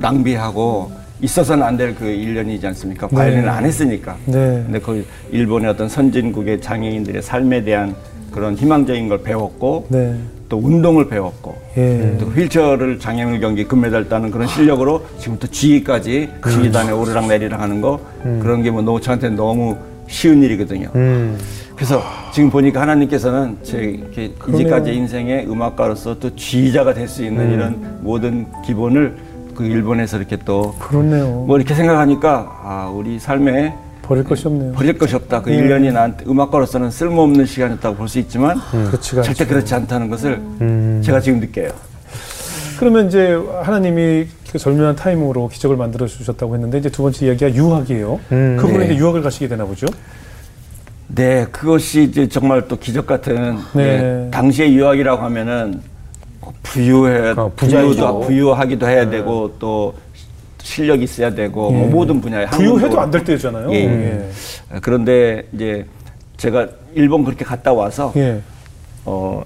[SPEAKER 4] 낭비하고 있어서는 안 될그 1년이지 않습니까? 바이올린을 안 했으니까.
[SPEAKER 1] 네.
[SPEAKER 4] 근데 그 일본의 어떤 선진국의 장애인들의 삶에 대한 그런 희망적인 걸 배웠고
[SPEAKER 1] 네.
[SPEAKER 4] 또 운동을 배웠고
[SPEAKER 1] 예.
[SPEAKER 4] 또 휠체어를 장애물 경기 금메달 따는 그런 실력으로 지금부터 G까지 지휘단에 오르락 내리락 하는 거 그런 게뭐 저한테 너무 쉬운 일이거든요. 그래서 지금 보니까 하나님께서는 제 이렇게 이제까지 인생의 음악가로서 또 지휘자가 될 수 있는 이런 모든 기본을 그 일본에서 이렇게 또뭐
[SPEAKER 1] 그렇네요.
[SPEAKER 4] 이렇게 생각하니까 아 우리 삶에
[SPEAKER 1] 버릴 것이 없네요.
[SPEAKER 4] 버릴 것이 없다. 그 1년이 나한테 음악가로서는 쓸모없는 시간이었다고 볼 수 있지만
[SPEAKER 1] 그렇지가
[SPEAKER 4] 절대
[SPEAKER 1] 않죠.
[SPEAKER 4] 그렇지 않다는 것을 제가 지금 느껴요.
[SPEAKER 1] 그러면 이제 하나님이 그 절묘한 타임으로 기적을 만들어 주셨다고 했는데 이제 두 번째 이야기가 유학이에요. 그분은
[SPEAKER 4] 네.
[SPEAKER 1] 이제 유학을 가시게 되나 보죠.
[SPEAKER 4] 네, 그것이 이제 정말 또 기적 같은
[SPEAKER 1] 네.
[SPEAKER 4] 예, 당시의 유학이라고 하면은 부유해
[SPEAKER 3] 어.
[SPEAKER 4] 부유도 부유하기도 해야 되고 또 실력이 있어야 되고 뭐 모든 분야에
[SPEAKER 1] 부유해도 안 될 때잖아요.
[SPEAKER 4] 예, 예.
[SPEAKER 1] 예.
[SPEAKER 4] 그런데 이제 제가 일본 그렇게 갔다 와서
[SPEAKER 1] 예.
[SPEAKER 4] 어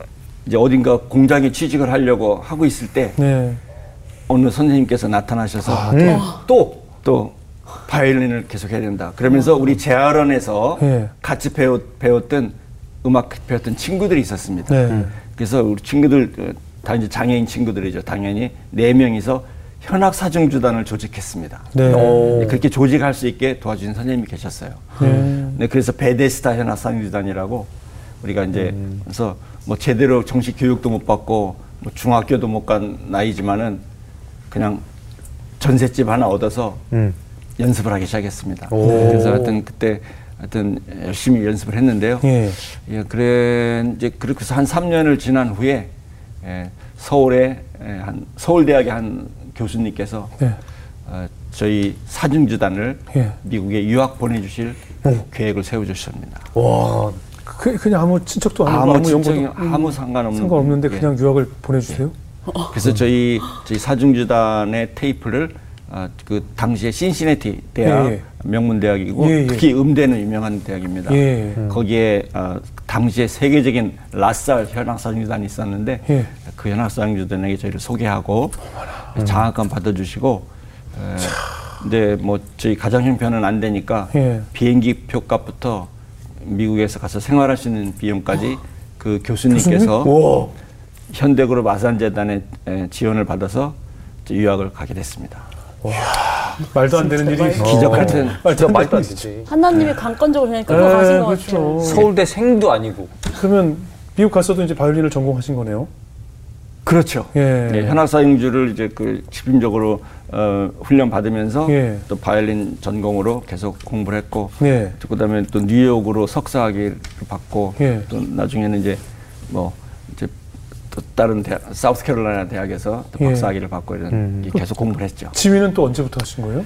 [SPEAKER 4] 이제 어딘가 공장에 취직을 하려고 하고 있을 때
[SPEAKER 1] 네.
[SPEAKER 4] 어느 선생님께서 나타나셔서
[SPEAKER 1] 아,
[SPEAKER 4] 또또 바이올린을 계속 해야 된다. 그러면서 우리 재활원에서
[SPEAKER 1] 예.
[SPEAKER 4] 같이 배웠, 배웠던 음악 배웠던 친구들이 있었습니다.
[SPEAKER 1] 네.
[SPEAKER 4] 그래서 우리 친구들 어, 다 이제 장애인 친구들이죠. 당연히 네 명이서 현악 사중주단을 조직했습니다.
[SPEAKER 1] 네.
[SPEAKER 4] 네, 그렇게 조직할 수 있게 도와주신 선생님이 계셨어요.
[SPEAKER 1] 네.
[SPEAKER 4] 네, 그래서 베데스타 현악 사중주단이라고 우리가 이제 그래서 뭐 제대로 정식 교육도 못 받고 뭐 중학교도 못 간 나이지만은 그냥 전셋집 하나 얻어서 연습을 하기 시작했습니다. 그래서 하여튼 그때 하여튼 열심히 연습을 했는데요.
[SPEAKER 1] 예.
[SPEAKER 4] 예, 그래 이제 그렇게 해서 한 3년을 지난 후에 예, 서울에 예, 한 서울대학의 한 교수님께서
[SPEAKER 1] 네.
[SPEAKER 4] 어, 저희 사중주단을
[SPEAKER 1] 예.
[SPEAKER 4] 미국에 유학 보내주실 계획을 세워주셨습니다.
[SPEAKER 3] 와,
[SPEAKER 1] 그, 그냥 아무 친척도 아니고
[SPEAKER 4] 아무
[SPEAKER 1] 아무 연고도
[SPEAKER 4] 아무 상관없는
[SPEAKER 1] 상관없는데
[SPEAKER 4] 예.
[SPEAKER 1] 그냥 유학을 보내주세요.
[SPEAKER 4] 그래서 저희 저희 사중주단의 테이프를 아, 그 당시에 신시내티 대학
[SPEAKER 1] 예, 예.
[SPEAKER 4] 명문 대학이고
[SPEAKER 1] 예, 예.
[SPEAKER 4] 특히 음대는 유명한 대학입니다.
[SPEAKER 1] 예. 음.
[SPEAKER 4] 거기에 아, 당시에 세계적인 라살 현악사중주단이 있었는데
[SPEAKER 1] 예.
[SPEAKER 4] 그 현악사중주단에게 저희를 소개하고 장학금 받아주시고 에, 근데 뭐 저희 가정 형편은 안 되니까
[SPEAKER 1] 예.
[SPEAKER 4] 비행기 표값부터 미국에서 가서 생활할 수 있는 비용까지 그 교수님께서
[SPEAKER 1] 와.
[SPEAKER 4] 현대그룹 아산재단의 에, 지원을 받아서 유학을 가게 됐습니다.
[SPEAKER 1] 말도 안 되는 일이
[SPEAKER 4] 기적 같은
[SPEAKER 3] 진짜 말도 안 되지.
[SPEAKER 2] 하나님이 관건적으로 그냥 끌고
[SPEAKER 1] 예,
[SPEAKER 2] 가신 것
[SPEAKER 1] 그렇죠.
[SPEAKER 2] 같아요.
[SPEAKER 3] 서울대 생도 아니고.
[SPEAKER 1] 그러면 미국 가서도 이제 바이올린을 전공하신 거네요.
[SPEAKER 4] 그렇죠.
[SPEAKER 1] 예.
[SPEAKER 4] 예, 현악사행주를 이제 그 집중적으로 어, 훈련 받으면서
[SPEAKER 1] 예.
[SPEAKER 4] 또 바이올린 전공으로 계속 공부를 했고
[SPEAKER 1] 네.
[SPEAKER 4] 또 그다음에 또 뉴욕으로 석사학위를 받고
[SPEAKER 1] 예.
[SPEAKER 4] 또 나중에는 이제 뭐 또 다른 대학 사우스캐롤라이나 대학에서 또
[SPEAKER 1] 예.
[SPEAKER 4] 박사학위를 받고 이런 게 계속 공부를 했죠.
[SPEAKER 1] 지휘는 또 언제부터 하신 거예요?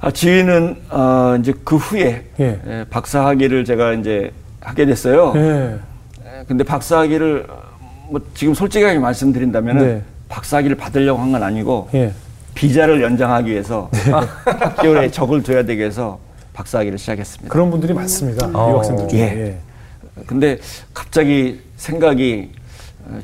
[SPEAKER 4] 아, 지휘는 어, 이제 그 후에
[SPEAKER 1] 예.
[SPEAKER 4] 예, 박사학위를 제가 이제 하게 됐어요.
[SPEAKER 1] 예.
[SPEAKER 4] 에, 근데 박사학위를 어, 뭐 지금 솔직하게 말씀드린다면은
[SPEAKER 1] 네.
[SPEAKER 4] 박사학위를 받으려고 한 건 아니고
[SPEAKER 1] 예.
[SPEAKER 4] 비자를 연장하기 위해서 <laughs> <laughs> 학교에 적을 둬야 되기 위해서 박사학위를 시작했습니다.
[SPEAKER 1] 그런 분들이 많습니다.
[SPEAKER 3] 어.
[SPEAKER 1] 미국 학생들 중에.
[SPEAKER 4] 예.
[SPEAKER 1] 예.
[SPEAKER 4] 근데 갑자기 생각이 어,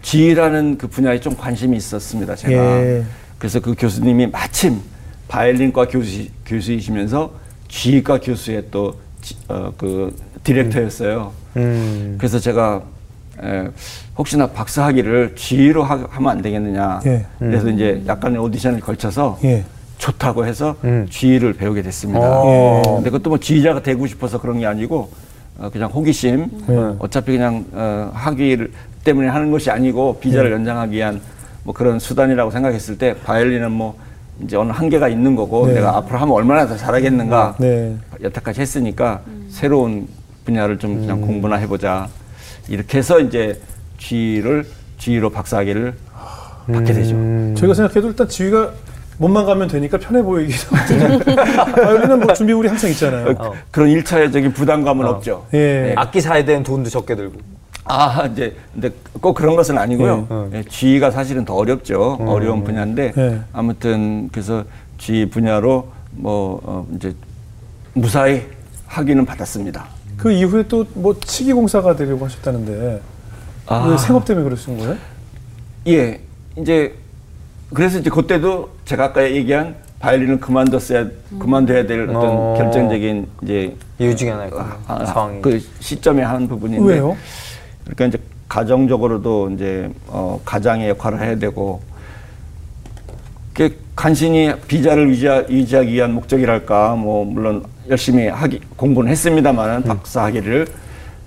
[SPEAKER 4] 지휘라는 그 분야에 좀 관심이 있었습니다. 제가
[SPEAKER 1] 예.
[SPEAKER 4] 그래서 그 교수님이 마침 바이올린과 교수 교수이시면서 지휘과 교수의 또그 디렉터였어요.
[SPEAKER 3] 음.
[SPEAKER 4] 그래서 제가 에, 혹시나 박사 학위를 지휘로 하, 하면 안 되겠느냐.
[SPEAKER 1] 예.
[SPEAKER 4] 그래서 이제 약간의 오디션을 걸쳐서
[SPEAKER 1] 예.
[SPEAKER 4] 좋다고 해서
[SPEAKER 3] 음.
[SPEAKER 4] 지휘를 배우게 됐습니다.
[SPEAKER 3] 어.
[SPEAKER 4] 근데 그것도 뭐 지휘자가 되고 싶어서 그런 게 아니고 어, 그냥 호기심.
[SPEAKER 1] 네.
[SPEAKER 4] 어차피 그냥 어, 학위를 때문에 하는 것이 아니고 비자를
[SPEAKER 1] 네.
[SPEAKER 4] 연장하기 위한 뭐 그런 수단이라고 생각했을 때 바이올린은 뭐 이제 어느 한계가 있는 거고
[SPEAKER 1] 네.
[SPEAKER 4] 내가 앞으로 하면 얼마나 더 잘하겠는가.
[SPEAKER 1] 네.
[SPEAKER 4] 여태까지 했으니까 새로운 분야를 좀 그냥 공부나 해보자. 이렇게 해서 이제 G를 G로 박사학위를 받게 되죠.
[SPEAKER 1] 저희가 생각해도 일단 지휘가 몸만 가면 되니까 편해 보이기도 하고. <laughs> 바이올린은 뭐 준비물이 항상 있잖아요.
[SPEAKER 3] 어.
[SPEAKER 4] 그런 일차적인 부담감은 없죠.
[SPEAKER 1] 예.
[SPEAKER 3] 악기 사야 되는 돈도 적게 들고.
[SPEAKER 4] 아, 이제 근데 꼭 그런 것은 아니고요. 예, G가 사실은 더 어렵죠. 어 려운 분야인데
[SPEAKER 1] 네.
[SPEAKER 4] 아무튼 그래서 G 분야로 뭐 어, 이제 무사히 학위는 받았습니다.
[SPEAKER 1] 그 이후에 또 뭐 치기 공사가 되려고 하셨다는데
[SPEAKER 4] 아.
[SPEAKER 1] 왜 생업 때문에 그러신 거예요?
[SPEAKER 4] 예, 이제 그래서 이제 그때도 제가 아까 얘기한 바이올린을 그만뒀어야 그만둬야 될 어떤
[SPEAKER 3] 어.
[SPEAKER 4] 결정적인 이제
[SPEAKER 3] 이유 중에 하나였군요.
[SPEAKER 4] 아,
[SPEAKER 3] 상황이.
[SPEAKER 4] 그 시점에 한 부분인데
[SPEAKER 1] 왜요?
[SPEAKER 4] 그러니까 이제 가정적으로도 이제 어, 가장의 역할을 해야 되고 그 간신히 비자를 유지하, 유지하 기 위한 목적이랄까 뭐 물론 열심히 하기 공부는 했습니다만은 박사 학위를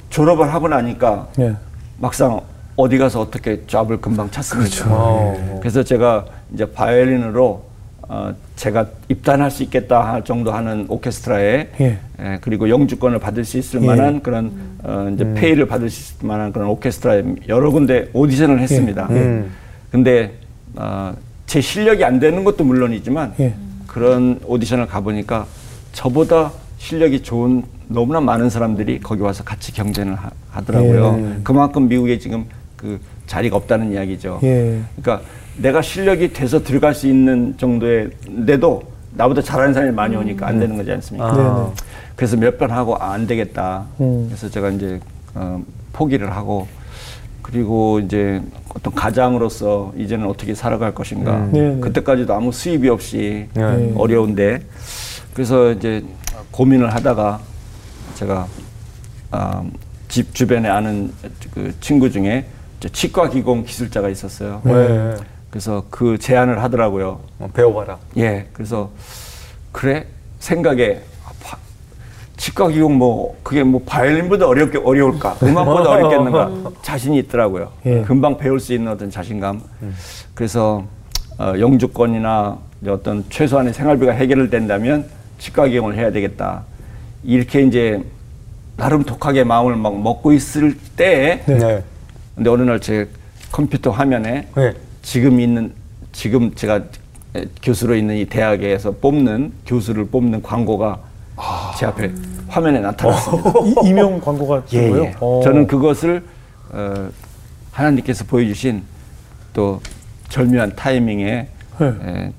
[SPEAKER 4] 졸업을 하고 나니까
[SPEAKER 1] 예.
[SPEAKER 4] 막상 어디 가서 어떻게 잡을 금방 찾습니다.
[SPEAKER 3] 어.
[SPEAKER 4] 그래서 제가 이제 바이올린으로 어, 제가 입단할 수 있겠다 할 정도 하는 오케스트라에
[SPEAKER 1] 예.
[SPEAKER 4] 예, 그리고 영주권을 받을 수 있을
[SPEAKER 1] 예.
[SPEAKER 4] 만한 그런 어, 이제 페이를 받을 수 있을 만한 그런 오케스트라에 여러 군데 오디션을 했습니다.
[SPEAKER 3] 음.
[SPEAKER 4] 근데 어, 제 실력이 안 되는 것도 물론이지만
[SPEAKER 1] 예.
[SPEAKER 4] 그런 오디션을 가보니까 저보다 실력이 좋은 너무나 많은 사람들이 거기 와서 같이 경쟁을 하, 더라고요
[SPEAKER 1] 예.
[SPEAKER 4] 그만큼 미국에 지금 그 자리가 없다는 이야기죠.
[SPEAKER 1] 예.
[SPEAKER 4] 그러니까 내가 실력이 돼서 들어갈 수 있는 정도인데도 나보다 잘하는 사람이 많이 오니까 안 되는 거지 않습니까?
[SPEAKER 1] 네네.
[SPEAKER 4] 그래서 몇 번 하고 아, 안 되겠다.
[SPEAKER 1] 음.
[SPEAKER 4] 그래서 제가 이제 어, 포기를 하고 그리고 이제 어떤 가장으로서 이제는 어떻게 살아갈 것인가.
[SPEAKER 1] 네네.
[SPEAKER 4] 그때까지도 아무 수입이 없이
[SPEAKER 1] 네.
[SPEAKER 4] 어려운데 그래서 이제 고민을 하다가 제가 아, 집 주변에 아는 그 친구 중에 치과 기공 기술자가 있었어요.
[SPEAKER 3] 네.
[SPEAKER 4] 그래서 그 제안을 하더라고요.
[SPEAKER 3] 어, 배워봐라.
[SPEAKER 4] 예, 그래서 그래 생각에 아, 기공 뭐 그게 뭐 바이올린보다 어렵게 어려울까 음악보다 어렵겠는가 <laughs> 자신이 있더라고요.
[SPEAKER 1] 예.
[SPEAKER 4] 금방 배울 수 있는 어떤 자신감. 그래서 어, 영주권이나 어떤 최소한의 생활비가 해결된다면 치과 기공을 해야 되겠다. 이렇게 이제 나름 독하게 마음을 막 먹고 있을 때에
[SPEAKER 3] 네.
[SPEAKER 4] 근데 어느 날 제 컴퓨터 화면에
[SPEAKER 3] 네.
[SPEAKER 4] 지금 있는 지금 제가 교수로 있는 이 대학에서 뽑는 교수를 뽑는 광고가 제 앞에 화면에 나타났습니다.
[SPEAKER 1] 이, 이명 광고가
[SPEAKER 4] 예?
[SPEAKER 1] 예. 어.
[SPEAKER 4] 저는 그것을 어, 하나님께서 보여주신 또 절묘한 타이밍의
[SPEAKER 1] 네.
[SPEAKER 4] 에,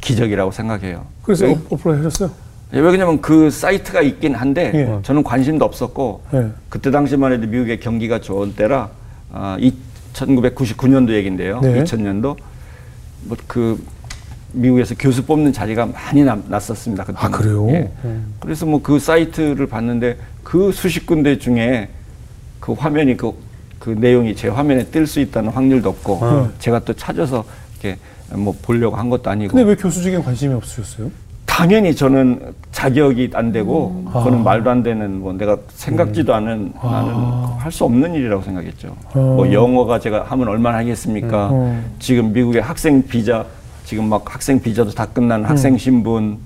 [SPEAKER 4] 기적이라고 생각해요.
[SPEAKER 1] 그래서
[SPEAKER 4] 왜,
[SPEAKER 1] 어- apply 하셨어요?
[SPEAKER 4] 왜 그러냐면 그 사이트가 있긴 한데
[SPEAKER 1] 예.
[SPEAKER 4] 저는 관심도 없었고
[SPEAKER 1] 예.
[SPEAKER 4] 그때 당시만 해도 미국의 경기가 좋은 때라 아, 이 1999년도 얘긴데요.
[SPEAKER 1] 네.
[SPEAKER 4] 2000년도 뭐 그 미국에서 교수 뽑는 자리가 많이 남- 났었습니다. 그때는.
[SPEAKER 1] 아, 그래요?
[SPEAKER 4] 예. 그래서 뭐 그 사이트를 봤는데 그 수십 군데 중에 그 화면이 그, 그 내용이 제 화면에 뜰 수 있다는 확률도 없고 제가 또 찾아서 이렇게 뭐 보려고 한 것도 아니고
[SPEAKER 1] 근데 왜 교수직엔 관심이 없으셨어요?
[SPEAKER 4] 당연히 저는 자격이 안 되고 그거는 말도 안 되는 뭐 내가 생각지도 않은 나는 할 수 없는 일이라고 생각했죠. 뭐 영어가 제가 하면 얼마나 하겠습니까?
[SPEAKER 1] 음.
[SPEAKER 4] 지금 미국의 학생 비자 지금 막 학생 비자도 다 끝난 학생 신분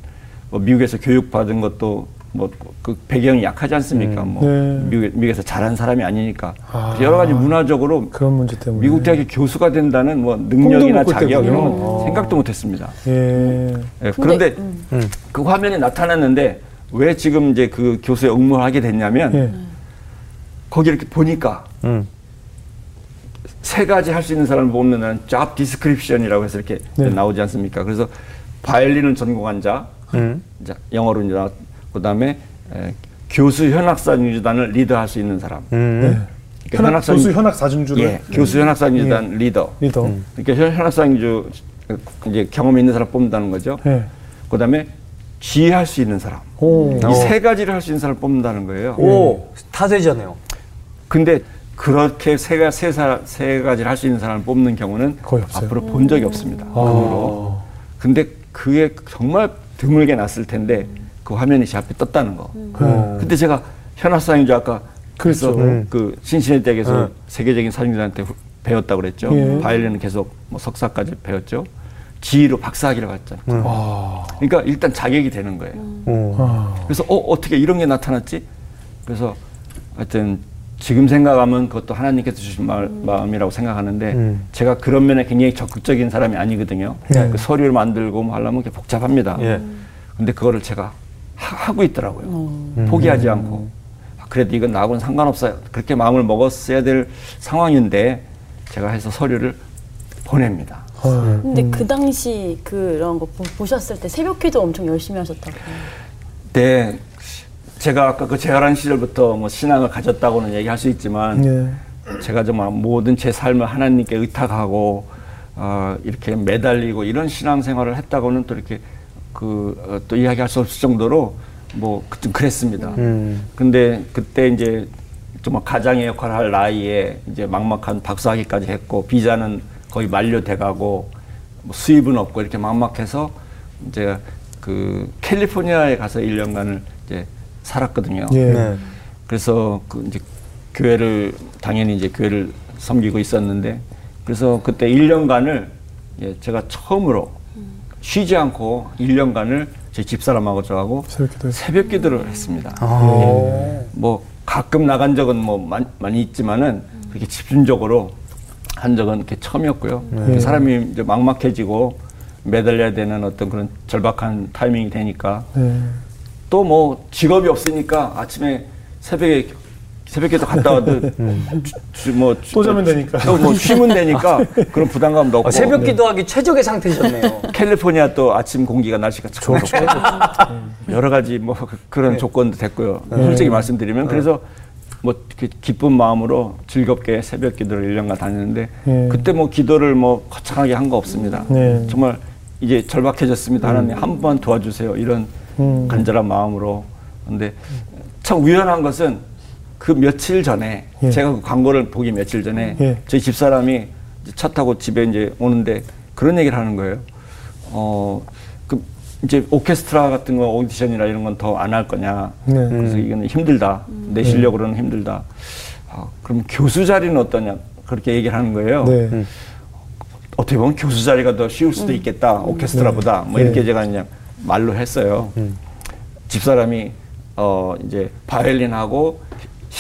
[SPEAKER 4] 뭐 미국에서 교육 받은 것도 뭐 그 배경이 약하지 않습니까? 뭐
[SPEAKER 1] 네.
[SPEAKER 4] 미국, 미국 에서 잘한 사람이 아니니까
[SPEAKER 1] 아.
[SPEAKER 4] 여러 가지 문화적으로
[SPEAKER 1] 그런 문제 때문에.
[SPEAKER 4] 미국 대학의 교수가 된다는 뭐 능력이나 자격 이런. 건 생각도 못했습니다.
[SPEAKER 1] 예.
[SPEAKER 4] 예, 그런데 그 화면이 나타났는데 왜 지금 이제 그 교수에 응모를 하게 됐냐면
[SPEAKER 1] 예.
[SPEAKER 4] 거기 이렇게 보니까
[SPEAKER 3] 음.
[SPEAKER 4] 세 가지 할 수 있는 사람을 뽑는 job description이라고 해서 이렇게
[SPEAKER 1] 네.
[SPEAKER 4] 나오지 않습니까? 그래서 바이올린을 전공한 자,
[SPEAKER 3] 음.
[SPEAKER 4] 영어로 이제 나- 그다음에 에, 교수 현악사진주단을 리더할 수 있는 사람.
[SPEAKER 3] 음.
[SPEAKER 1] 네.
[SPEAKER 4] 그러니까
[SPEAKER 1] 현악, 교수 현악 사중주를
[SPEAKER 4] 예, 교수 현악사진주단 리더.
[SPEAKER 1] 리더.
[SPEAKER 4] 그러니까 현- 현악사진주 이제 경험 있는 사람 뽑는다는 거죠.
[SPEAKER 1] 예.
[SPEAKER 4] 그다음에 지휘할 수 있는 사람.
[SPEAKER 1] 오.
[SPEAKER 4] 이세 가지를 할 수 있는 사람을 뽑는다는 거예요.
[SPEAKER 3] 오, 타세잖아요.
[SPEAKER 4] 근데 그렇게 세, 가, 세, 사, 세 가지를 할 수 있는 사람을 뽑는 경우는
[SPEAKER 1] 거의 없어요.
[SPEAKER 4] 앞으로 본 적이 없습니다. 그 후로. 근데 그게 정말 드물게 났을 텐데 그 화면이 제 앞에 떴다는 거.
[SPEAKER 1] 음.
[SPEAKER 4] 근데 제가 현악사인주 아까 그래서
[SPEAKER 1] 그렇죠.
[SPEAKER 4] 그 신신의 대학에서 세계적인 사진들한테 배웠다고 그랬죠.
[SPEAKER 1] 예.
[SPEAKER 4] 바이올린은 계속 뭐 석사까지 배웠죠. 지휘로 박사학위를 갔잖아요.
[SPEAKER 1] 와.
[SPEAKER 4] 그러니까 일단 자격이 되는 거예요.
[SPEAKER 3] 오.
[SPEAKER 1] 아.
[SPEAKER 4] 그래서 어 어떻게 이런 게 나타났지? 그래서 하여튼 지금 생각하면 그것도 하나님께서 주신 마, 마음이라고 생각하는데
[SPEAKER 3] 음.
[SPEAKER 4] 제가 그런 면에 굉장히 적극적인 사람이 아니거든요.
[SPEAKER 1] 네.
[SPEAKER 4] 그 서류를 만들고 뭐 하려면 게 복잡합니다.
[SPEAKER 3] 예.
[SPEAKER 4] 근데 그거를 제가 하, 고 있더라고요. 포기하지 않고 아, 그래도 이건 나하고는 상관없어요. 그렇게 마음을 먹었어야 될 상황인데 제가 해서 서류를 보냅니다.
[SPEAKER 1] 어.
[SPEAKER 2] 근데 그 당시 그런 거 보- 보셨을 때 새벽 기도 엄청 열심히 하셨다고.
[SPEAKER 4] 네, 제가 아까 그 재활한 시절부터 뭐 신앙을 가졌다고는 얘기할 수 있지만
[SPEAKER 1] 예.
[SPEAKER 4] 제가 정말 모든 제 삶을 하나님께 의탁하고 어, 이렇게 매달리고 이런 신앙생활을 했다고는 또 이렇게 그 또 이야기할 수 없을 정도로 뭐좀 그랬습니다. 근데 그때 이제 정말 가장의 역할을 할 나이에 이제 막막한 박사학위까지 했고 비자는 거의 만료돼가고 뭐 수입은 없고 이렇게 막막해서 이제 그 캘리포니아에 가서 1년간을 이제 살았거든요.
[SPEAKER 1] 예.
[SPEAKER 3] 네.
[SPEAKER 4] 그래서 그 이제 교회를 당연히 이제 교회를 섬기고 있었는데 그래서 그때 1년간을 예, 제가 처음으로 쉬지 않고 1년간을 제 집사람하고 저하고
[SPEAKER 1] 새벽 기도에.
[SPEAKER 4] 새벽 기도를 했습니다.
[SPEAKER 3] 아.
[SPEAKER 4] 뭐 가끔 나간 적은 뭐 많- 많이 있지만은 그렇게 집중적으로 한 적은 이렇게 처음이었고요. 그 사람이 이제 막막해지고 매달려야 되는 어떤 그런 절박한 타이밍이 되니까
[SPEAKER 1] 네.
[SPEAKER 4] 또뭐 직업이 없으니까 아침에 새벽에 새벽기도 갔다 와도 <laughs> 주-
[SPEAKER 1] 뭐또 자면 되니까.
[SPEAKER 4] 또 뭐 쉬면 되니까 그런 부담감도 없고
[SPEAKER 3] 어, 새벽 기도하기 최적의 상태셨네요. <laughs>
[SPEAKER 4] 캘리포니아 또 아침 공기가 날씨가 참 좋고 여러 가지 뭐 그- 그런 조건도 됐고요. 솔직히 말씀드리면 그래서 뭐그 기쁜 마음으로 즐겁게 새벽 기도를 1년간 다녔는데
[SPEAKER 1] 네.
[SPEAKER 4] 그때 뭐 기도를 뭐 거창하게 한 거 없습니다.
[SPEAKER 1] 네.
[SPEAKER 4] 정말 이제 절박해졌습니다. 하나님 한 번 도와주세요. 이런
[SPEAKER 1] 음.
[SPEAKER 4] 간절한 마음으로. 근데 참 우연한 것은 그 며칠 전에
[SPEAKER 1] 예.
[SPEAKER 4] 제가 그 광고를 보기 며칠 전에
[SPEAKER 1] 예.
[SPEAKER 4] 저희 집사람이 이제 차 타고 집에 이제 오는데 그런 얘기를 하는 거예요. 어, 그 이제 오케스트라 같은 거 오디션이나 이런 건 더 안 할 거냐.
[SPEAKER 1] 네.
[SPEAKER 4] 그래서 이거는 힘들다. 내 실력으로는 힘들다. 아, 그럼 교수 자리는 어떠냐. 그렇게 얘기를 하는 거예요.
[SPEAKER 1] 네.
[SPEAKER 4] 어떻게 보면 교수 자리가 더 쉬울 수도 있겠다. 오케스트라보다. 뭐 이렇게
[SPEAKER 1] 네.
[SPEAKER 4] 제가 그냥 말로 했어요. 집사람이 어 이제 바이올린하고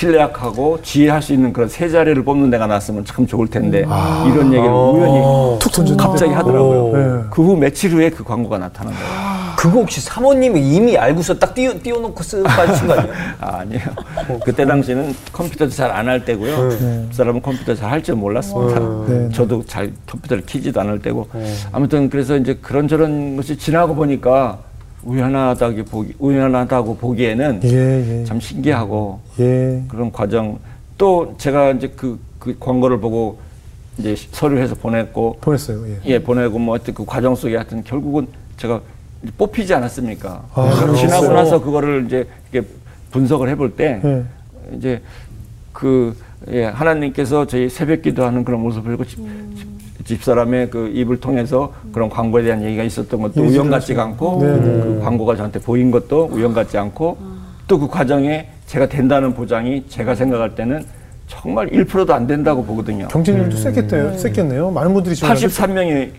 [SPEAKER 4] 실내악하고 지휘할 수 있는 그런 세 자리를 뽑는 데가 났으면 참 좋을 텐데 이런 얘기를 우연히
[SPEAKER 1] 툭 던졌는데.
[SPEAKER 4] 갑자기 하더라고요.
[SPEAKER 1] 네.
[SPEAKER 4] 그후 며칠 후에 그 광고가 나타난 거예요.
[SPEAKER 3] 그거 혹시 사모님이 이미 알고서 딱 띄워, 띄워놓고 쓰 빠진 거 아니에요? <laughs>
[SPEAKER 4] 아, 아니에요. 그때 당시는 컴퓨터도 잘 안 할 때고요. 그 사람은 컴퓨터 잘 할 줄 몰랐습니다.
[SPEAKER 1] 네.
[SPEAKER 4] 저도 잘 컴퓨터를 키지도 않을 때고. 아무튼 그래서 이제 그런저런 것이 지나고 보니까 우연하다고 보기, 우연하다고 보기에는
[SPEAKER 1] 예, 예.
[SPEAKER 4] 참 신기하고
[SPEAKER 1] 예.
[SPEAKER 4] 그런 과정. 또 제가 이제 그, 그 광고를 보고 이제 서류해서 보냈고
[SPEAKER 1] 보냈어요. 예.
[SPEAKER 4] 예, 보내고 뭐 하여튼 그 과정 속에 하여튼 결국은 제가 뽑히지 않았습니까?
[SPEAKER 1] 아,
[SPEAKER 4] 그럼 지나고? 나서 그거를 이제 이렇게 분석을 해볼 때
[SPEAKER 1] 예.
[SPEAKER 4] 이제 그 예, 하나님께서 저희 새벽 기도하는 그런 모습을 보고 집, 집, 사람의 그 입을 통해서 그런 광고에 대한 얘기가 있었던 것도
[SPEAKER 1] 예,
[SPEAKER 4] 우연 같지가 않고
[SPEAKER 1] 네, 네.
[SPEAKER 4] 그 광고가 저한테 보인 것도 우연 같지 않고 또 그 과정에 제가 된다는 보장이 제가 생각할 때는 정말 1%도 안 된다고 보거든요.
[SPEAKER 1] 경쟁률도 셌겠대요. 셌겠네요. 많은 분들이 지원
[SPEAKER 4] 83명이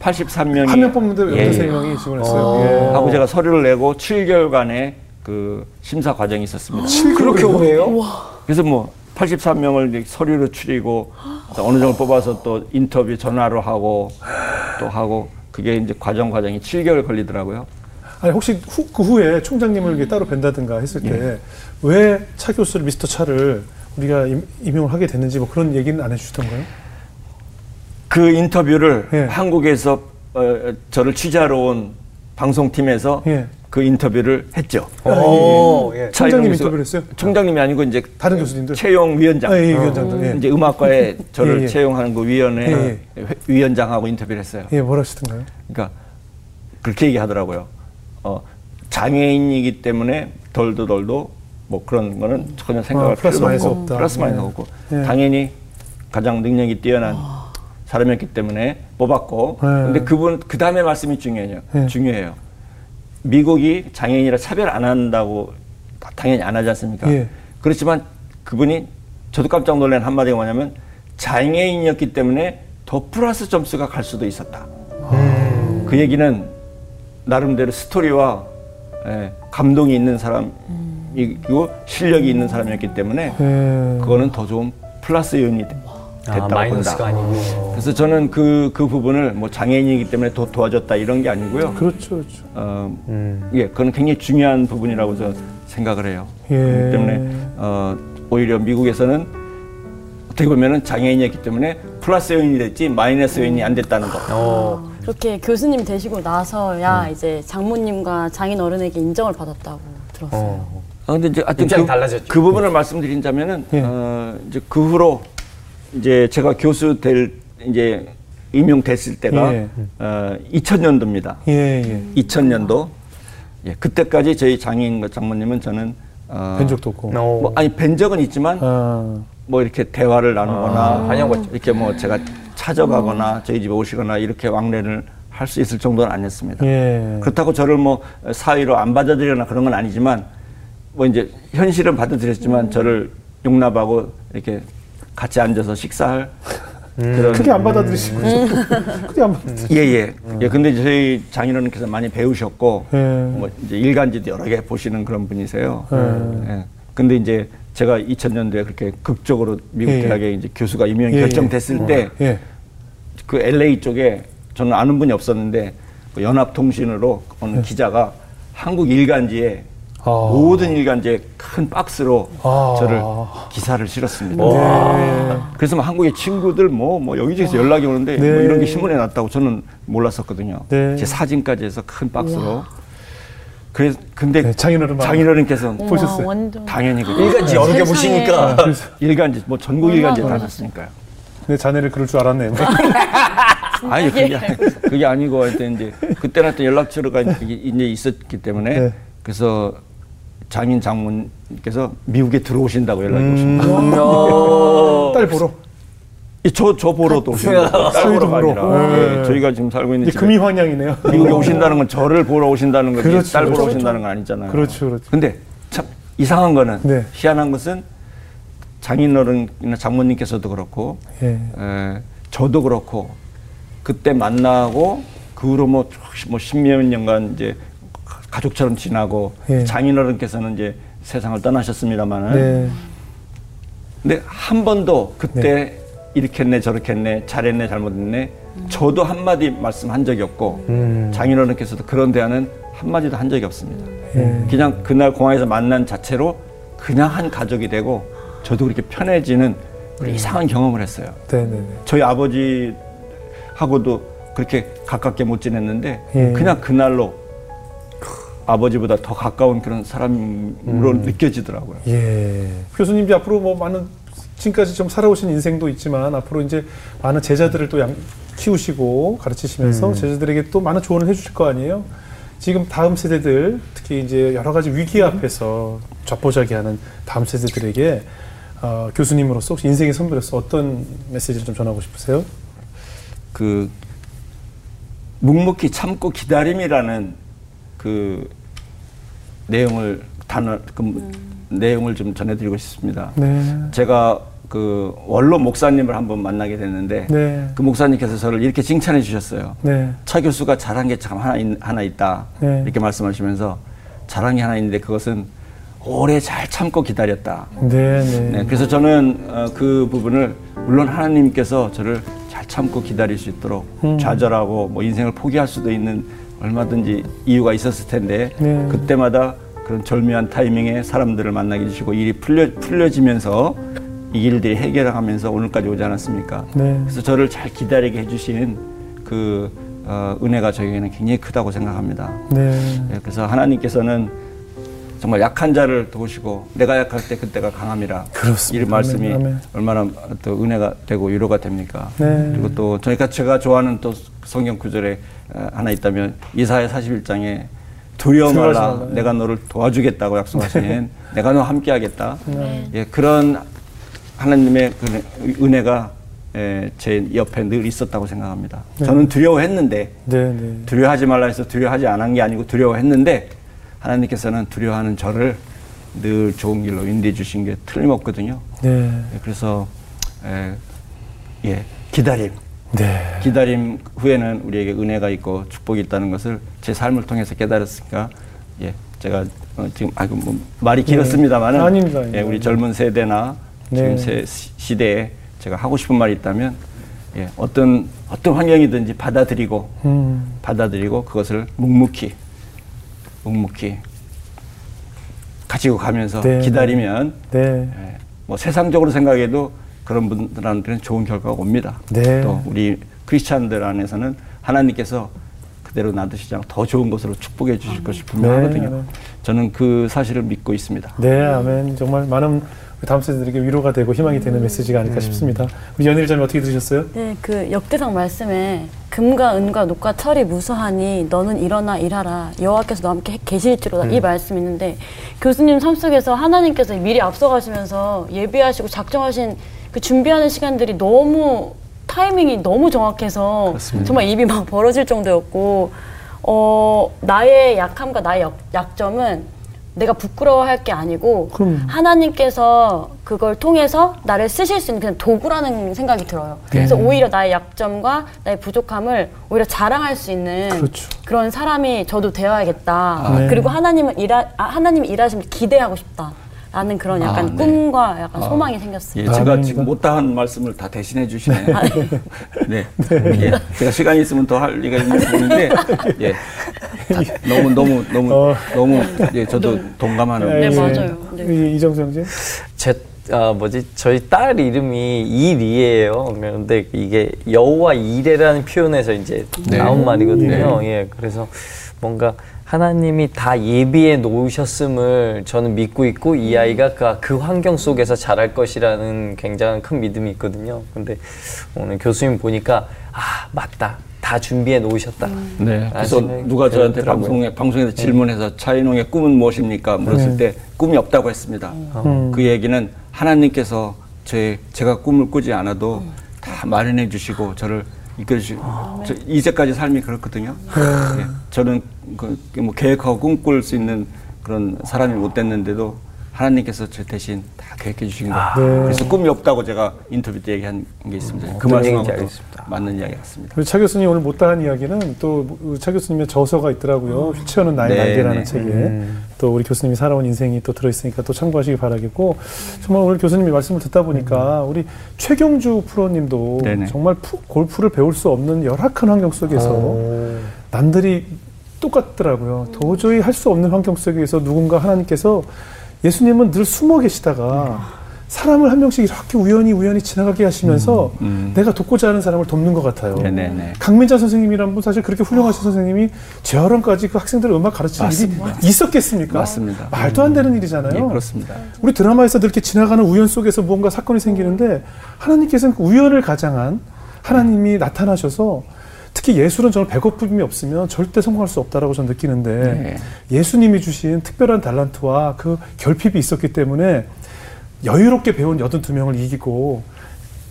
[SPEAKER 4] 83명이
[SPEAKER 1] 한 명 뽑는데
[SPEAKER 4] 예,
[SPEAKER 1] 13명이 지원했어요. 예.
[SPEAKER 4] 하고 제가 서류를 내고 7개월간의 그 심사 과정이 있었습니다.
[SPEAKER 3] 그렇게 오래요?
[SPEAKER 4] 그래서 뭐 83명을 이제 서류로 추리고 또 어느 정도 뽑아서 또 인터뷰 전화로 하고 또 하고 그게 이제 과정 과정이 7개월 걸리더라고요.
[SPEAKER 1] 아니 혹시 후, 그 후에 총장님을 이렇게 따로 뵌다든가 했을
[SPEAKER 4] 예.
[SPEAKER 1] 때왜차 교수를 미스터 차를 우리가 임, 임용을 하게 됐는지 뭐 그런 얘기는 안 해주시던가요?
[SPEAKER 4] 그 인터뷰를
[SPEAKER 1] 예.
[SPEAKER 4] 한국에서 어, 저를 취재하러 온 방송팀에서
[SPEAKER 1] 예.
[SPEAKER 4] 그 인터뷰를 했죠.
[SPEAKER 3] 오, 예.
[SPEAKER 1] 총장님
[SPEAKER 4] 차이동
[SPEAKER 1] 인터뷰를 했어요?
[SPEAKER 4] 총장님이 아니고 이제
[SPEAKER 1] 다른 교수님들?
[SPEAKER 4] 채용 위원장.
[SPEAKER 1] 아, 예, 위원장들. 예.
[SPEAKER 4] 이제 음악과에 <laughs> 저를
[SPEAKER 1] 예, 예.
[SPEAKER 4] 채용하는 그 위원회
[SPEAKER 1] 예,
[SPEAKER 4] 회- 위원장하고 인터뷰를 했어요.
[SPEAKER 1] 예, 뭐라 하시던가요?
[SPEAKER 4] 그러니까 그렇게 얘기하더라고요. 어, 장애인이기 때문에 덜도 덜도 뭐 그런 거는 전혀 생각할
[SPEAKER 1] 아, 플러스
[SPEAKER 4] 필요도 없고
[SPEAKER 1] 없다.
[SPEAKER 4] 플러스 마이너스
[SPEAKER 1] 예.
[SPEAKER 4] 없고
[SPEAKER 1] 예.
[SPEAKER 4] 당연히 가장 능력이 뛰어난 사람이었기 때문에 뽑았고
[SPEAKER 1] 예.
[SPEAKER 4] 근데 그분 그 다음에 말씀이 중요해요.
[SPEAKER 1] 예.
[SPEAKER 4] 중요해요. 미국이 장애인이라 차별 안 한다고 당연히 안 하지 않습니까?
[SPEAKER 1] 예.
[SPEAKER 4] 그렇지만 그분이 저도 깜짝 놀란 한마디가 뭐냐면 장애인이었기 때문에 더 플러스 점수가 갈 수도 있었다. 그 얘기는 나름대로 스토리와 예, 감동이 있는 사람이고 실력이 있는 사람이었기 때문에
[SPEAKER 1] 예.
[SPEAKER 4] 그거는 더 좋은 플러스 요인이 되- 됐다고
[SPEAKER 3] 아, 마이너스가
[SPEAKER 4] 본다.
[SPEAKER 3] 아니고.
[SPEAKER 4] 그래서 저는 그, 그 부분을 뭐 장애인이기 때문에 더 도와줬다 이런 게 아니고요.
[SPEAKER 1] 그렇죠, 그렇죠.
[SPEAKER 4] 어, 예, 그건 굉장히 중요한 부분이라고 저는 생각을 해요.
[SPEAKER 1] 예.
[SPEAKER 4] 그렇기 때문에 어, 오히려 미국에서는 어떻게 보면은 장애인이었기 때문에 플러스 요인이 됐지 마이너스 요인이 안 됐다는 거.
[SPEAKER 3] 어.
[SPEAKER 2] 그렇게 교수님 되시고 나서야
[SPEAKER 4] 음.
[SPEAKER 2] 이제 장모님과 장인 어른에게 인정을 받았다고 들었어요.
[SPEAKER 3] 어.
[SPEAKER 4] 아, 근데 이제 하여튼 그,
[SPEAKER 3] 달라졌죠.
[SPEAKER 4] 그 부분을 말씀드린다면은
[SPEAKER 1] 예.
[SPEAKER 4] 어, 이제 그 후로 이제 제가 교수 될 이제 임용됐을 때가
[SPEAKER 1] 예.
[SPEAKER 4] 어, 2000년도입니다.
[SPEAKER 1] 예, 예.
[SPEAKER 4] 2000년도 예, 그때까지 저희 장인과 장모님은 저는 어,
[SPEAKER 1] 뵌 적도 없고.
[SPEAKER 3] 어.
[SPEAKER 4] 뭐 아니 뵌 적은 있지만
[SPEAKER 1] 아,
[SPEAKER 4] 뭐 이렇게 대화를 나누거나
[SPEAKER 3] 아, 다녀봤죠.
[SPEAKER 4] 이렇게 뭐 제가 찾아가거나 저희 집에 오시거나 이렇게 왕래를 할 수 있을 정도는 아니었습니다.
[SPEAKER 1] 예.
[SPEAKER 4] 그렇다고 저를 뭐 사위로 안 받아들이거나 그런 건 아니지만 뭐 이제 현실은 받아들였지만 저를 용납하고 이렇게 같이 앉아서 식사할 그런
[SPEAKER 1] 크게 안 받아들이시고. <laughs> 크게 안 받아들이시고.
[SPEAKER 4] 예예 예. 근데 이제 저희 장인어른께서 많이 배우셨고
[SPEAKER 1] 예.
[SPEAKER 4] 뭐 이제 일간지도 여러 개 보시는 그런 분이세요.
[SPEAKER 1] 예.
[SPEAKER 4] 예. 근데 이제 제가 2000년도에 그렇게 극적으로 미국
[SPEAKER 1] 예, 예.
[SPEAKER 4] 대학에 이제 교수가 임명이
[SPEAKER 1] 예, 예.
[SPEAKER 4] 결정됐을 때
[SPEAKER 1] 예.
[SPEAKER 4] 그 LA 쪽에 저는 아는 분이 없었는데 그 연합통신으로 어느
[SPEAKER 1] 예.
[SPEAKER 4] 기자가 한국 일간지에 모든 일간지에 큰 박스로
[SPEAKER 1] 아.
[SPEAKER 4] 저를 기사를 실었습니다.
[SPEAKER 1] 네.
[SPEAKER 4] 그래서 막 한국의 친구들 뭐, 뭐 여기저기서 연락이 오는데
[SPEAKER 1] 네.
[SPEAKER 4] 뭐 이런 게 신문에 났다고 저는 몰랐었거든요.
[SPEAKER 1] 네.
[SPEAKER 4] 제 사진까지 해서 큰 박스로. 그래서 근데
[SPEAKER 1] 네, 장인어른
[SPEAKER 4] 장인어른께서
[SPEAKER 1] 보셨어요?
[SPEAKER 2] 완전.
[SPEAKER 4] 당연히 그
[SPEAKER 3] 일간지 여러 개. 보시니까
[SPEAKER 4] 일간지 뭐 전국 일간지 다
[SPEAKER 2] 놀랐어요.
[SPEAKER 4] 셨으니까요
[SPEAKER 1] 근데 자네를 그럴 줄 알았네. <laughs>
[SPEAKER 4] 아니 그게 아니- 그게 아니고 하여튼 이제 그때는 하여튼 연락처가 이제 이제 있었기 때문에
[SPEAKER 1] 네.
[SPEAKER 4] 그래서 장인 장모님께서 미국에 들어오신다고 연락이
[SPEAKER 1] 음.
[SPEAKER 4] 오십니다.
[SPEAKER 3] 어,
[SPEAKER 1] 딸 보러.
[SPEAKER 4] 저, 저 보러도 오신다. 딸
[SPEAKER 1] 스웨덴
[SPEAKER 4] 보러가
[SPEAKER 1] 보러.
[SPEAKER 4] 아니라
[SPEAKER 1] 네.
[SPEAKER 4] 예, 저희가 지금 살고 있는
[SPEAKER 1] 이제
[SPEAKER 4] 집에
[SPEAKER 1] 금이 환영이네요.
[SPEAKER 4] 미국에 오신다는 건 저를 보러 오신다는 거지
[SPEAKER 1] 그렇죠,
[SPEAKER 4] 딸 보러
[SPEAKER 1] 그렇죠.
[SPEAKER 4] 오신다는 건 아니잖아요.
[SPEAKER 1] 그렇죠, 그렇죠.
[SPEAKER 4] 근데 참 이상한 거는
[SPEAKER 1] 네.
[SPEAKER 4] 희한한 것은 장인어른이나 장모님께서도 그렇고
[SPEAKER 1] 예.
[SPEAKER 4] 에, 저도 그렇고 그때 만나고 그 후로 뭐, 뭐 십몇 년간 이제 가- 가족처럼 지나고
[SPEAKER 1] 예.
[SPEAKER 4] 장인어른께서는 이제 세상을 떠나셨습니다만은
[SPEAKER 1] 네.
[SPEAKER 4] 근데 한 번도 그때 이렇게 했네 저렇게 했네 잘했네 잘못했네 저도 한마디 말씀한 적이 없고
[SPEAKER 1] 음.
[SPEAKER 4] 장인어른께서도 그런 대화는 한마디도 한 적이 없습니다.
[SPEAKER 1] 예.
[SPEAKER 4] 그냥 그날 공항에서 만난 자체로 그냥 한 가족이 되고 저도 그렇게 편해지는 그런 이상한 경험을 했어요.
[SPEAKER 1] 네, 네, 네.
[SPEAKER 4] 저희 아버지하고도 그렇게 가깝게 못 지냈는데
[SPEAKER 1] 예.
[SPEAKER 4] 그냥 그날로 아버지보다 더 가까운 그런 사람으로
[SPEAKER 1] 음.
[SPEAKER 4] 느껴지더라고요.
[SPEAKER 1] 예. 교수님 이 앞으로 뭐 많은 지금까지 좀 살아오신 인생도 있지만 앞으로 이제 많은 제자들을 또 양, 키우시고 가르치시면서 제자들에게 또 많은 조언을 해주실 거 아니에요? 지금 다음 세대들 특히 이제 여러 가지 위기 앞에서 좌포자기하는 다음 세대들에게 어, 교수님으로서 혹시 인생의 선배로서 어떤 메시지를 좀 전하고 싶으세요?
[SPEAKER 4] 그 묵묵히 참고 기다림이라는 그 내용을 단어 그 내용을 좀 전해드리고 싶습니다.
[SPEAKER 1] 네.
[SPEAKER 4] 제가 그 원로 목사님을 한번 만나게 됐는데
[SPEAKER 1] 네.
[SPEAKER 4] 그 목사님께서 저를 이렇게 칭찬해 주셨어요.
[SPEAKER 1] 네.
[SPEAKER 4] 차 교수가 잘한 게 참 하나, 있, 하나 있다.
[SPEAKER 1] 네.
[SPEAKER 4] 이렇게 말씀하시면서 잘한 게 하나 있는데 그것은 오래 잘 참고 기다렸다.
[SPEAKER 1] 네. 네.
[SPEAKER 4] 네, 그래서 저는 어, 그 부분을 물론 하나님께서 저를 잘 참고 기다릴 수 있도록
[SPEAKER 1] 음.
[SPEAKER 4] 좌절하고 뭐 인생을 포기할 수도 있는 얼마든지 이유가 있었을 텐데
[SPEAKER 1] 네.
[SPEAKER 4] 그때마다 그런 절묘한 타이밍에 사람들을 만나게 해주시고 일이 풀려, 풀려지면서 이 일들이 해결하면서 오늘까지 오지 않았습니까?
[SPEAKER 1] 네.
[SPEAKER 4] 그래서 저를 잘 기다리게 해주신 그 어, 은혜가 저에게는 굉장히 크다고 생각합니다.
[SPEAKER 1] 네.
[SPEAKER 4] 예, 그래서 하나님께서는 정말 약한 자를 도우시고 내가 약할 때 그때가 강함이라
[SPEAKER 1] 그렇습니다.
[SPEAKER 4] 이 말씀이
[SPEAKER 1] 아멘.
[SPEAKER 4] 얼마나 또 은혜가 되고 위로가 됩니까?
[SPEAKER 1] 네.
[SPEAKER 4] 그리고 또 저희가 제가 좋아하는 또 성경 구절에 어, 하나 있다면 이사야 41장에 두려워 말라. 내가 너를 도와주겠다고 약속하신 <laughs> 내가 너와 함께하겠다.
[SPEAKER 1] 네.
[SPEAKER 4] 예, 그런 하나님의 그 은혜가 예, 제 옆에 늘 있었다고 생각합니다. 저는 두려워했는데
[SPEAKER 1] 네. 네.
[SPEAKER 4] 두려워하지 말라 해서 두려워하지 않은 게 아니고 두려워했는데 하나님께서는 두려워하는 저를 늘 좋은 길로 인도해 주신 게 틀림없거든요.
[SPEAKER 1] 네.
[SPEAKER 4] 예, 그래서 에, 예, 기다림.
[SPEAKER 1] 네.
[SPEAKER 4] 기다림 후에는 우리에게 은혜가 있고 축복이 있다는 것을 제 삶을 통해서 깨달았으니까 예, 제가 어, 지금 아이고 뭐 말이 길었습니다만은
[SPEAKER 1] 네. 아닙니다, 아닙니다.
[SPEAKER 4] 예, 우리 젊은 세대나 지금
[SPEAKER 1] 네.
[SPEAKER 4] 세, 시- 시대에 제가 하고 싶은 말이 있다면 예, 어떤 어떤 환경이든지 받아들이고
[SPEAKER 1] 음.
[SPEAKER 4] 받아들이고 그것을 묵묵히 묵묵히 가지고 가면서
[SPEAKER 1] 네.
[SPEAKER 4] 기다리면
[SPEAKER 1] 네.
[SPEAKER 4] 예, 뭐 세상적으로 생각해도 그런 분들한테는 좋은 결과가 옵니다.
[SPEAKER 1] 네.
[SPEAKER 4] 또 우리 크리스찬들 안에서는 하나님께서 그대로 놔두시지 않고 더 좋은 것으로 축복해 주실 것이 분명하거든요.
[SPEAKER 1] 네.
[SPEAKER 4] 저는 그 사실을 믿고 있습니다.
[SPEAKER 1] 네, 아멘. 정말 많은 다음 세대들에게 위로가 되고 희망이 되는 메시지가 아닐까 싶습니다. 우리 연일자님 어떻게 들으셨어요?
[SPEAKER 2] 네, 그 역대상 말씀에 금과 은과 녹과 철이 무수하니 너는 일어나 일하라. 여호와께서 너와 함께 계실지로다. 이 말씀이 있는데 교수님 삶 속에서 하나님께서 미리 앞서가시면서 예비하시고 작정하신 그 준비하는 시간들이 너무 타이밍이 너무 정확해서 정말 입이 막 벌어질 정도였고 어 나의 약함과 나의 역, 약점은 내가 부끄러워할 게 아니고
[SPEAKER 1] 그럼요.
[SPEAKER 2] 하나님께서 그걸 통해서 나를 쓰실 수 있는 그냥 도구라는 생각이 들어요. 그래서 오히려 나의 약점과 나의 부족함을 오히려 자랑할 수 있는
[SPEAKER 1] 그렇죠.
[SPEAKER 2] 런 사람이 저도 되어야겠다.
[SPEAKER 1] 네.
[SPEAKER 2] 그리고 하나님을 일하 아, 하나님이 일하시면 기대하고 싶다. 라는 그런 약간
[SPEAKER 4] 아, 네.
[SPEAKER 2] 꿈과 약간 소망이 생겼어요.
[SPEAKER 4] 예,
[SPEAKER 1] 아,
[SPEAKER 4] 제가. 지금 못다한 말씀을 다 대신해 주시네. <laughs> 네. 예, 제가 시간이 있으면 더 할 리가 있는 부분인데, 예. 다- 너무, 너무, 너무,
[SPEAKER 1] 어.
[SPEAKER 4] 너무, 예, 저도 동감하는.
[SPEAKER 2] 네,
[SPEAKER 1] 예.
[SPEAKER 2] 맞아요. 네.
[SPEAKER 1] 이- 이정수 형제.
[SPEAKER 3] 제 아, 뭐지 저희 딸 이름이 일이에요. 그런데 이게 여호와 이레라는 표현에서 이제
[SPEAKER 4] 네.
[SPEAKER 3] 나온 말이거든요. 예, 그래서 뭔가 하나님이 다 예비해 놓으셨음을 저는 믿고 있고 이 아이가 그, 그 환경 속에서 자랄 것이라는 굉장한 큰 믿음이 있거든요. 근데 오늘 교수님 보니까 아 맞다, 다 준비해 놓으셨다.
[SPEAKER 4] 네. 그래서 누가 저한테. 방송에, 방송에서 질문해서 차인홍의 꿈은 무엇입니까? 물었을 때 꿈이 없다고 했습니다.
[SPEAKER 1] 음.
[SPEAKER 4] 그 얘기는 하나님께서 제, 제가 꿈을 꾸지 않아도 다 마련해 주시고 저를 이끌어 주시고 저 이제까지 삶이 그렇거든요. 예. 저는 그, 뭐 계획하고 꿈꿀 수 있는 그런 사람이 못 됐는데도 하나님께서 저 대신 다 계획해 주신 거.
[SPEAKER 1] 네.
[SPEAKER 4] 그래서 꿈이 없다고 제가 인터뷰 때 얘기한 게 있습니다. 그
[SPEAKER 3] 어떤
[SPEAKER 4] 말씀하고. 맞는 이야기 같습니다.
[SPEAKER 1] 차 교수님 오늘 못다한 이야기는 또 차 교수님의 저서가 있더라고요. 휘치어는 나의
[SPEAKER 4] 네,
[SPEAKER 1] 날개라는
[SPEAKER 4] 네.
[SPEAKER 1] 책에 또 우리 교수님이 살아온 인생이 또 들어있으니까 또 참고하시기 바라겠고 정말 오늘 교수님이 말씀을 듣다 보니까 우리 최경주 프로님도
[SPEAKER 4] 네네.
[SPEAKER 1] 정말 푸- 골프를 배울 수 없는 열악한 환경 속에서 남들이 똑같더라고요. 도저히 할 수 없는 환경 속에서 누군가 하나님께서 예수님은 늘 숨어 계시다가 사람을 한 명씩 이렇게 우연히 우연히 지나가게 하시면서
[SPEAKER 4] 음.
[SPEAKER 1] 내가 돕고자 하는 사람을 돕는 것 같아요.
[SPEAKER 4] 네네네.
[SPEAKER 1] 강민자 선생님이란 분 사실 그렇게 훌륭하신 선생님이 재활원까지 그 학생들 음악 가르치는
[SPEAKER 4] 맞습니다.
[SPEAKER 1] 일이 있었겠습니까?
[SPEAKER 4] 맞습니다.
[SPEAKER 1] 말도 안 되는 일이잖아요.
[SPEAKER 4] 예, 그렇습니다.
[SPEAKER 1] 우리 드라마에서 이렇게 지나가는 우연 속에서 무언가 사건이 생기는데 하나님께서는 그 우연을 가장한 하나님이 나타나셔서 특히 예술은 저는 배고픔이 없으면 절대 성공할 수 없다라고 저는 느끼는데
[SPEAKER 4] 네.
[SPEAKER 1] 예수님이 주신 특별한 달란트와 그 결핍이 있었기 때문에 여유롭게 배운 82명을 이기고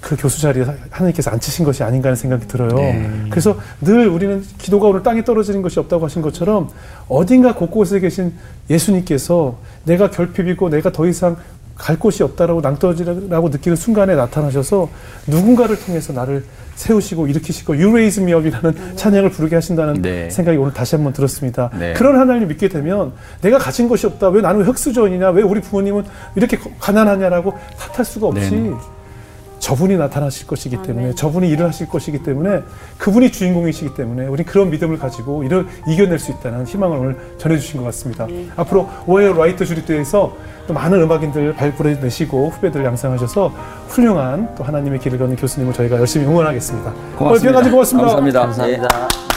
[SPEAKER 1] 그 교수 자리에 하나님께서 앉히신 것이 아닌가 하는 생각이 들어요.
[SPEAKER 4] 네.
[SPEAKER 1] 그래서 늘 우리는 기도가 오늘 땅에 떨어지는 것이 없다고 하신 것처럼 어딘가 곳곳에 계신 예수님께서 내가 결핍이고 내가 더 이상 갈 곳이 없다라고 낭떠러지라고 느끼는 순간에 나타나셔서 누군가를 통해서 나를 세우시고 일으키시고 You raise me up이라는 찬양을 부르게 하신다는
[SPEAKER 4] 네.
[SPEAKER 1] 생각이 오늘 다시 한번 들었습니다.
[SPEAKER 4] 네.
[SPEAKER 1] 그런 하나님을 믿게 되면 내가 가진 것이 없다. 왜 나는 왜 흙수저이냐? 왜 우리 부모님은 이렇게 가난하냐라고 탓할 수가 없이
[SPEAKER 4] 네네.
[SPEAKER 1] 저분이 나타나실 것이기
[SPEAKER 2] 아멘.
[SPEAKER 1] 때문에 저분이 일을 하실 것이기 때문에 그분이 주인공이시기 때문에 우리 그런 믿음을 가지고 이를 이겨낼 수 있다는 희망을 오늘 전해주신 것 같습니다. 앞으로 오해어 라이트 주립대에서 또 많은 음악인들 발굴해내시고 후배들 양성하셔서 훌륭한 또 하나님의 길을 걷는 교수님을 저희가 열심히 응원하겠습니다.
[SPEAKER 4] 고맙습니다.
[SPEAKER 1] 고맙습니다.
[SPEAKER 4] 감사합니다.
[SPEAKER 3] 감사합니다.